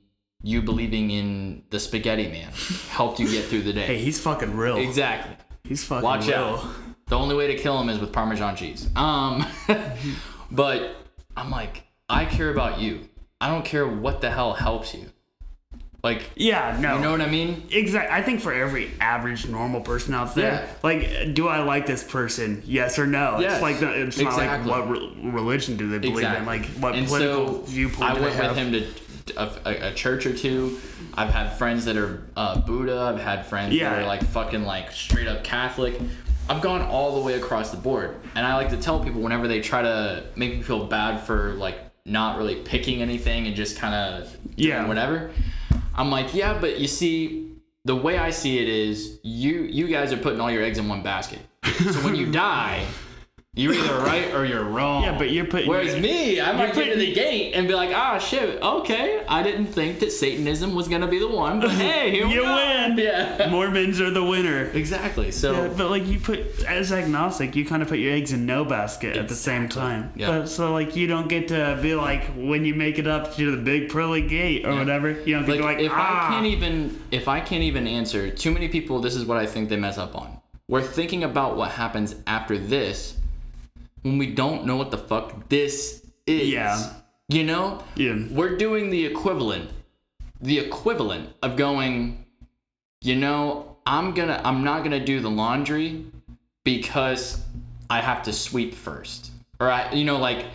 you believing in the spaghetti man helped you get through the day. Hey, he's fucking real. Exactly. He's fucking real. Watch real. out. The only way to kill him is with Parmesan cheese. Um, but I'm like, I care about you. I don't care what the hell helps you. Like, Yeah, no. you know what I mean? Exactly. I think for every average normal person out there, Yeah. like, do I like this person? Yes or no? Yes. It's like the, it's not like what re- religion do they believe in? Like what and political so viewpoint I do went they have? with him to a, a, a church or two. I've had friends that are uh, Buddha. I've had friends Yeah. that are like fucking like straight up Catholic. I've gone all the way across the board, and I like to tell people whenever they try to make me feel bad for like not really picking anything and just kind of Yeah. whatever. I'm like, yeah, but you see, the way I see it is, you you guys are putting all your eggs in one basket. So when you die, you're either right or you're wrong. Yeah, but you're putting- Whereas me, I might get to putting- the gate and be like, ah, shit, okay, I didn't think that Satanism was gonna be the one, but hey, here we You win. Yeah. Mormons are the winner. Exactly. So Yeah, but like you put as agnostic, you kind of put your eggs in no basket at the same time. Yeah. But so like you don't get to be like when you make it up to the big pearly gate or whatever. You don't get like, to like if ah. I can't even if I can't even answer, too many people. This is what I think they mess up on. We're thinking about what happens after this when we don't know what the fuck this is. Yeah. You know? Yeah. We're doing the equivalent. The equivalent of going, you know, I'm gonna I'm not gonna do the laundry because I have to sweep first. Or I you know, like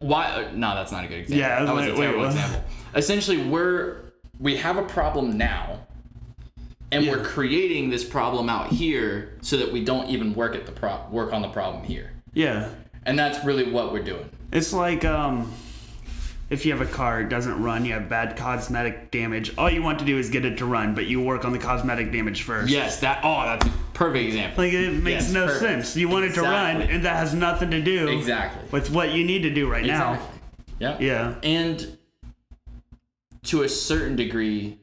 why no, that's not a good example. Yeah, that was like, a terrible what? example. Essentially we're we have a problem now and we're creating this problem out here so that we don't even work at the pro- work on the problem here. Yeah. And that's really what we're doing. It's like um if you have a car, it doesn't run, you have bad cosmetic damage. All you want to do is get it to run, but you work on the cosmetic damage first. Yes, that oh, that's a perfect example. Like it makes Yes, no perfect. sense. You want it to run, Exactly. and that has nothing to do Exactly. with what you need to do right now. Yeah. Yeah. And to a certain degree,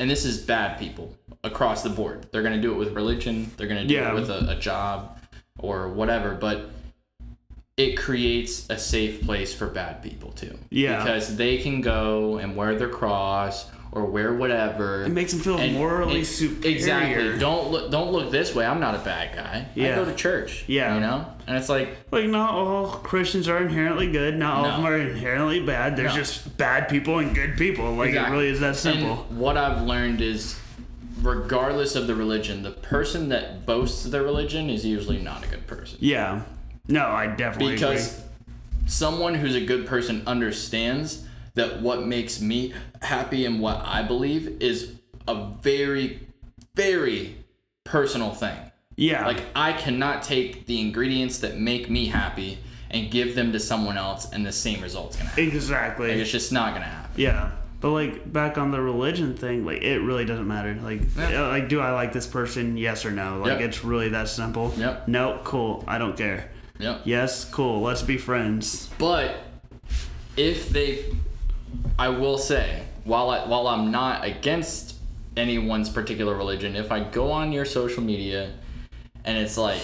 and this is bad people across the board. They're going to do it with religion, they're going to do Yeah. it with a, a job or whatever, but it creates a safe place for bad people too. Yeah. Because they can go and wear their cross or wear whatever. It makes them feel and- morally and- superior. Exactly. Don't look. Don't look this way. I'm not a bad guy. Yeah. I go to church. Yeah. You know, and it's like Like not all Christians are inherently good. Not all of them are inherently bad. There's No. just bad people and good people. Like Exactly. it really is that simple. And what I've learned is, regardless of the religion, the person that boasts their religion is usually not a good person. yeah. No, I definitely Because agree. someone who's a good person understands that what makes me happy and what I believe is a very, very personal thing. Yeah. Like I cannot take the ingredients that make me happy and give them to someone else, and the same result's gonna happen. exactly. Like, it's just not gonna happen. Yeah. But like back on the religion thing, like it really doesn't matter. Like, Yeah. uh, like do I like this person? Yes or no? Like Yep. it's really that simple. Yep. No, cool. I don't care. Yep. Yes, cool. Let's be friends. But if they, I will say, while I, while I'm not against anyone's particular religion, if I go on your social media and it's like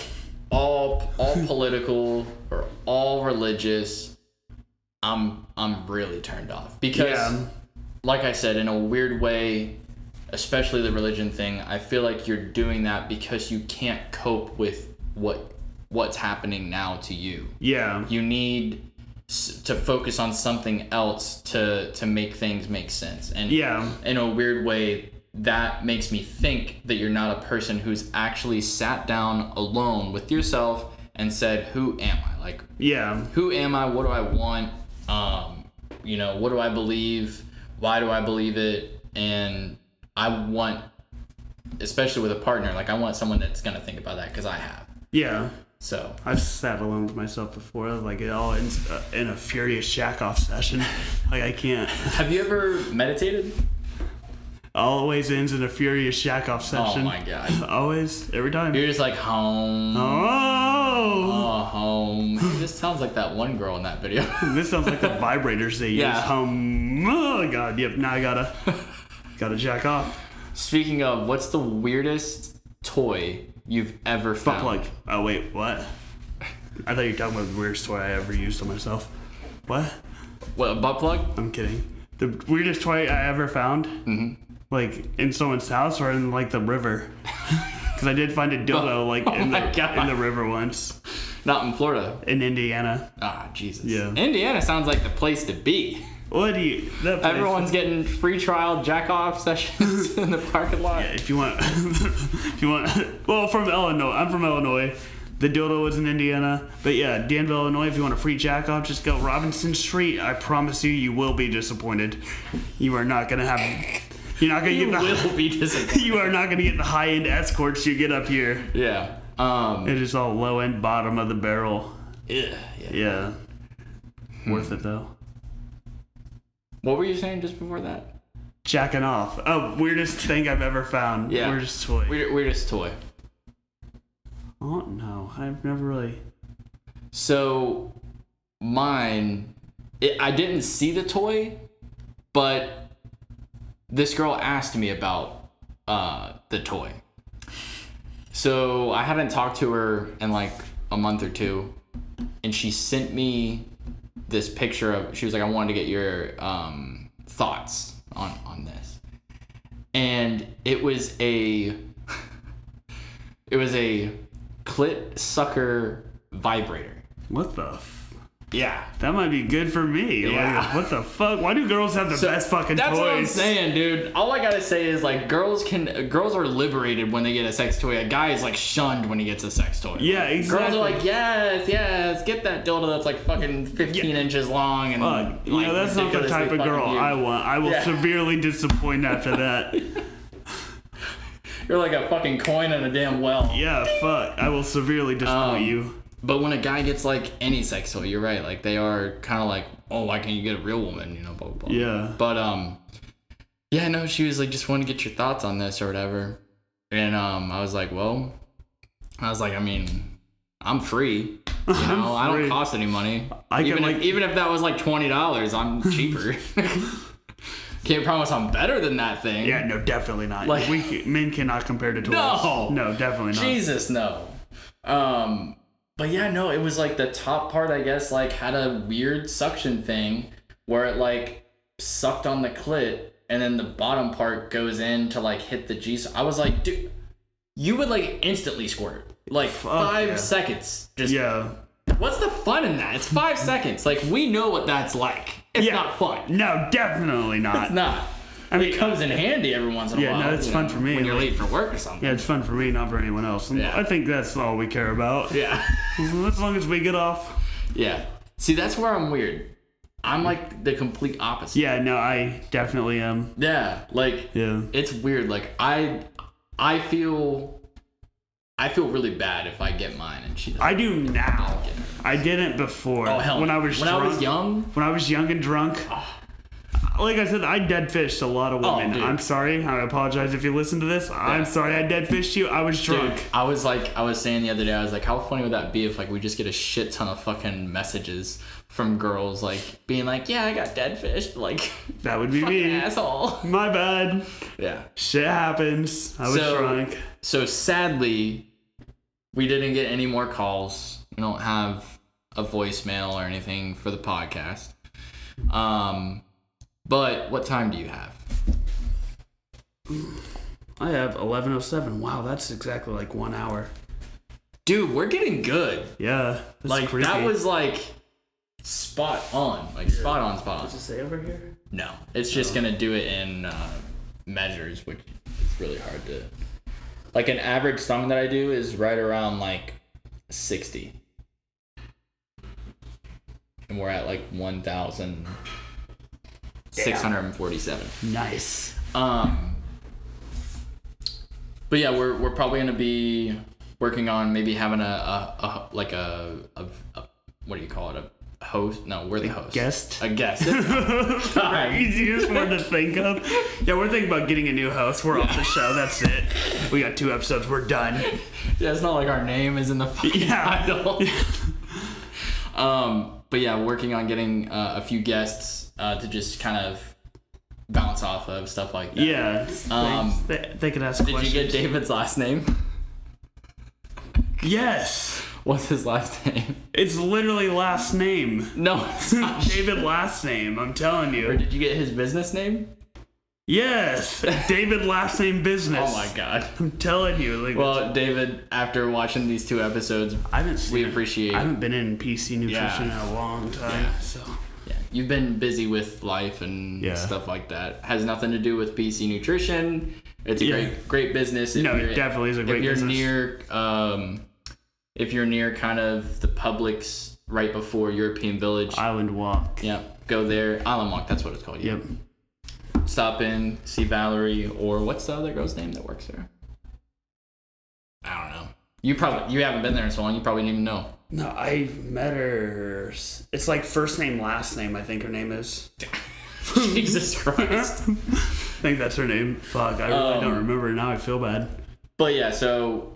all all political or all religious, I'm I'm really turned off because, Yeah. like I said, in a weird way. Especially the religion thing, I feel like you're doing that because you can't cope with what what's happening now to you Yeah. you need to focus on something else to to make things make sense and Yeah. in a weird way that makes me think that you're not a person who's actually sat down alone with yourself and said who am i like Yeah. who am i what do i want um you know what do i believe why do i believe it and i want especially with a partner like i want someone that's going to think about that because i have Yeah. So I've sat alone with myself before. Like it all ends uh, in a furious jack off session. Like I can't. have you ever meditated? Always ends in a furious jack off session. Oh my god. Always, every time. You're just like home. Oh, Oh, home. This sounds like that one girl in that video. this sounds like the vibrators they use. Yeah. Hum. Oh god. Yep. Now I gotta, gotta jack off. Speaking of, what's the weirdest toy you've ever Butt found? plug. Oh wait, what? I thought you were talking about the weirdest toy I ever used on myself. What? What, a butt plug? I'm kidding. The weirdest toy I ever found, Mm-hmm. like in someone's house or in like the river. Because I did find a dildo like Oh in, the, in the river once Not in Florida. in Indiana. Ah, Jesus. Yeah. Indiana sounds like the place to be. What do you? Everyone's getting free trial jack off sessions in the parking lot. If you want, if you want. Well, from Illinois. I'm from Illinois. The dildo was in Indiana, but yeah, Danville, Illinois. If you want a free jack off, just go Robinson Street. I promise you, you will be disappointed. You are not gonna have. You're not gonna You get the. will be disappointed. You are not gonna get the high end escorts you get up here. yeah. Um. It is all low end, bottom of the barrel. yeah, yeah. Yeah. Hmm. Worth it though. What were you saying just before that? Jacking off. Oh, weirdest thing I've ever found. Yeah. Weirdest toy. Weird, weirdest toy. Oh no, I've never really. So, mine, it, I didn't see the toy, but this girl asked me about uh, the toy. So I hadn't talked to her in like a month or two, and she sent me this picture of. She was like, "I wanted to get your um, thoughts on on this," and it was a. it was a clit sucker vibrator. What the? Yeah. that might be good for me. Like, Yeah. what the fuck? Why do girls have the best fucking That's toys? what I'm saying, dude. All I gotta say is like girls can girls are liberated when they get a sex toy. A guy is like shunned when he gets a sex toy. Yeah, exactly. Girls are like, yes, yes, get that dildo that's like fucking 15 inches long and Fuck. You like, know, that's not the type of girl huge. I want. I will Yeah. severely disappoint after that. You're like a fucking coin in a damn well. Yeah, fuck. I will severely disappoint Um, you. But when a guy gets like any sex toy, you're right. Like they are kind of like, oh, why can't you get a real woman? You know, blah blah blah. Yeah. But um, yeah, no, she was like, just want to get your thoughts on this or whatever. And um, I was like, well, I was like, I mean, I'm free. You know, I free. don't cost any money. I can, even if like- even if that was like twenty dollars, I'm cheaper. Can't promise I'm better than that thing. Yeah, no, definitely not. Like- we men cannot compare to toys. No. no, definitely not. Jesus, no. Um, but yeah, no, it was like the top part, I guess, like had a weird suction thing where it like sucked on the clit and then the bottom part goes in to like hit the G. So I was like, dude, you would like instantly squirt. Like five yeah. seconds. Just Yeah. what's the fun in that? It's five seconds. Like we know what that's like. It's Yeah. not fun. No, definitely not. It's not. I mean, it comes in handy every once in a Yeah, while. Yeah, no, it's fun know, for me, when you're like- late for work or something. Yeah, it's fun for me, not for anyone else. And Yeah. I think that's all we care about. yeah. As long as we get off. Yeah. See, that's where I'm weird. I'm like the complete opposite. Yeah, no, I definitely am. Yeah. Like Yeah. it's weird. Like I I feel I feel really bad if I get mine and she doesn't I do now. I didn't before. Oh hell. When. I was when drunk, I was young. When I was young and drunk. Ah. Like I said, I dead fished a lot of Oh, women. dude. I'm sorry. I apologize if you listen to this. I'm sorry I dead fished you. I was drunk. Dude, I was like I was saying the other day, I was like, how funny would that be if like we just get a shit ton of fucking messages from girls like being like, Yeah, I got dead fished, like That would be me. asshole. My bad. Yeah. Shit happens. I was So- drunk. So sadly, we didn't get any more calls. We don't have a voicemail or anything for the podcast. Um, but what time do you have? I have 11:07. Wow, that's exactly like one hour. Dude, we're getting good. Yeah. That's like creepy. that was like spot on. Like spot on, spot on. Does it say over here? No, it's just gonna do it in uh, measures, which is really hard to. Like an average song that I do is right around like sixty, and we're at like one thousand six hundred and forty-seven. Nice. Um, but yeah, we're we're probably gonna be working on maybe having a, a, a like a, a, a what do you call it a host? No, we're the host. Guest. A guest. Easiest word to think of. Yeah, we're thinking about getting a new host. We're off the show. That's it. We got two episodes. We're done. Yeah, it's not like our name is in the fucking Yeah. title. um, but yeah, working on getting uh, a few guests uh, to just kind of bounce off of stuff like that. Yeah. Um, they, they, can ask Did questions. you get David's last name? yes. What's his last name? It's literally last name. No, it's not. David last name. I'm telling you. or did you get his business name? Yes. David last name business. Oh my god. I'm telling you. Like, Well, David, after watching these two episodes, I haven't seen we it. appreciate. I haven't been in PC nutrition Yeah. in a long time. Yeah. So you've been busy with life and Yeah. stuff like that. Has nothing to do with PC nutrition. It's a Yeah. great, great business. If No, it definitely is a great If you're business. near, um, if you're near kind of the Publix right before European Village, Island Walk. yeah, go there. Island Walk, that's what it's called. Yeah. Yep. Stop in, see Valerie, or what's the other girl's name that works there? I don't know. You probably you haven't been there in so long. You probably didn't even know. No, I met her. It's like first name, last name. I think her name is. Jesus Christ. I think that's her name. Fuck, I really Um, don't remember. Now I feel bad. But yeah, so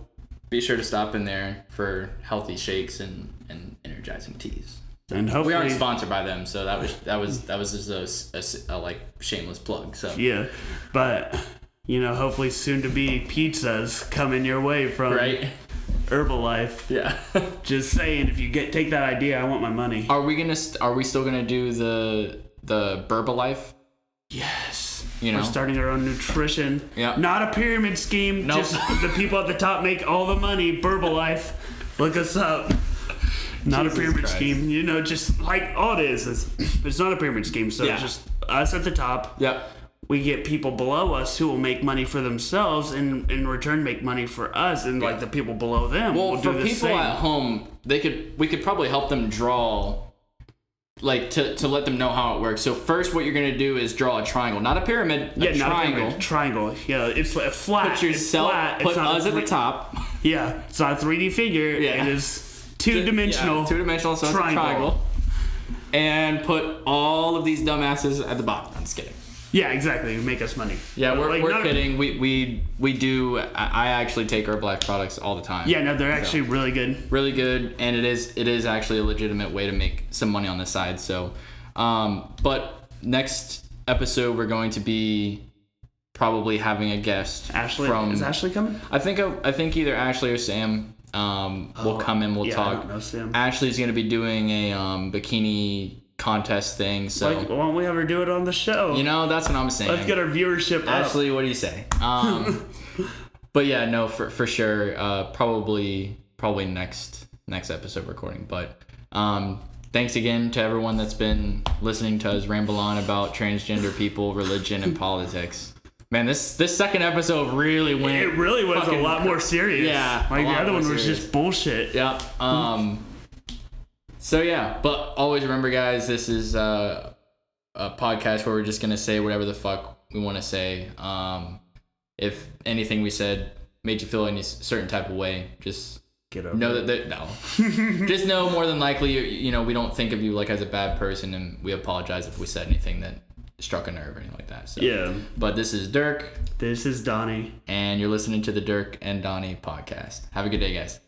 be sure to stop in there for healthy shakes and, and energizing teas. And hopefully, We aren't sponsored by them, so that was that was that was just a, a- a, like shameless plug. So yeah, but you know, hopefully soon to be pizzas coming your way from right, Herbalife. yeah. Just saying, if you get take that idea, I want my money. are we gonna st- are we still gonna do the the Herbalife? Yes. You know? We're starting our own nutrition. Yeah. Not a pyramid scheme. Nope. Just the people at the top make all the money. Herbalife. Look us up. Not Jesus a pyramid Christ. scheme. You know, just like all it is is it's not a pyramid scheme. So Yeah. it's just us at the top. Yep. We get people below us who will make money for themselves and in return make money for us and like the people below them Well, will for do the people same. at home, they could we could probably help them draw like to, to let them know how it works. So first what you're gonna do is draw a triangle. Not a pyramid, a yeah, not a triangle. pyramid. Triangle. Yeah, it's a flat. Put yourself it's flat. put it's not a us at the top. Yeah, it's not a 3D figure. Yeah. It is two dimensional. two dimensional, so it's a triangle. triangle. And put all of these dumbasses at the bottom. I'm just kidding. Yeah, exactly. Make us money. Yeah, we're, Like, we're not a- kidding. We we we do. I, actually take our black products all the time. Yeah, no, they're actually really good. really good, and it is it is actually a legitimate way to make some money on the side. So, um, but next episode we're going to be probably having a guest Ashley, from. is Ashley coming? I think I think either Ashley or Sam um, will come in. We'll Oh, yeah, I talk. don't know, Sam. Ashley's going to be doing a um, bikini contest thing. So Like, why don't we ever do it on the show? you know that's what I'm saying. Let's get our viewership up. Ashley, what do you say? Um, but yeah, no, for for sure. Uh, probably probably next next episode recording. But um, thanks again to everyone that's been listening to us ramble on about transgender people, religion, and politics. Man, this this second episode really went. It really was a lot more serious. Yeah, Like the other one was just bullshit. Yeah. Um. So yeah, but always remember, guys, this is uh, a podcast where we're just gonna say whatever the fuck we want to say. Um, if anything we said made you feel any certain type of way, just Get over know that no, just know more than likely, you, you know, we don't think of you like as a bad person, and we apologize if we said anything that struck a nerve or anything like that. So. Yeah. But this is Dirk, This is Donnie. and you're listening to the Dirk and Donnie podcast. Have a good day, guys.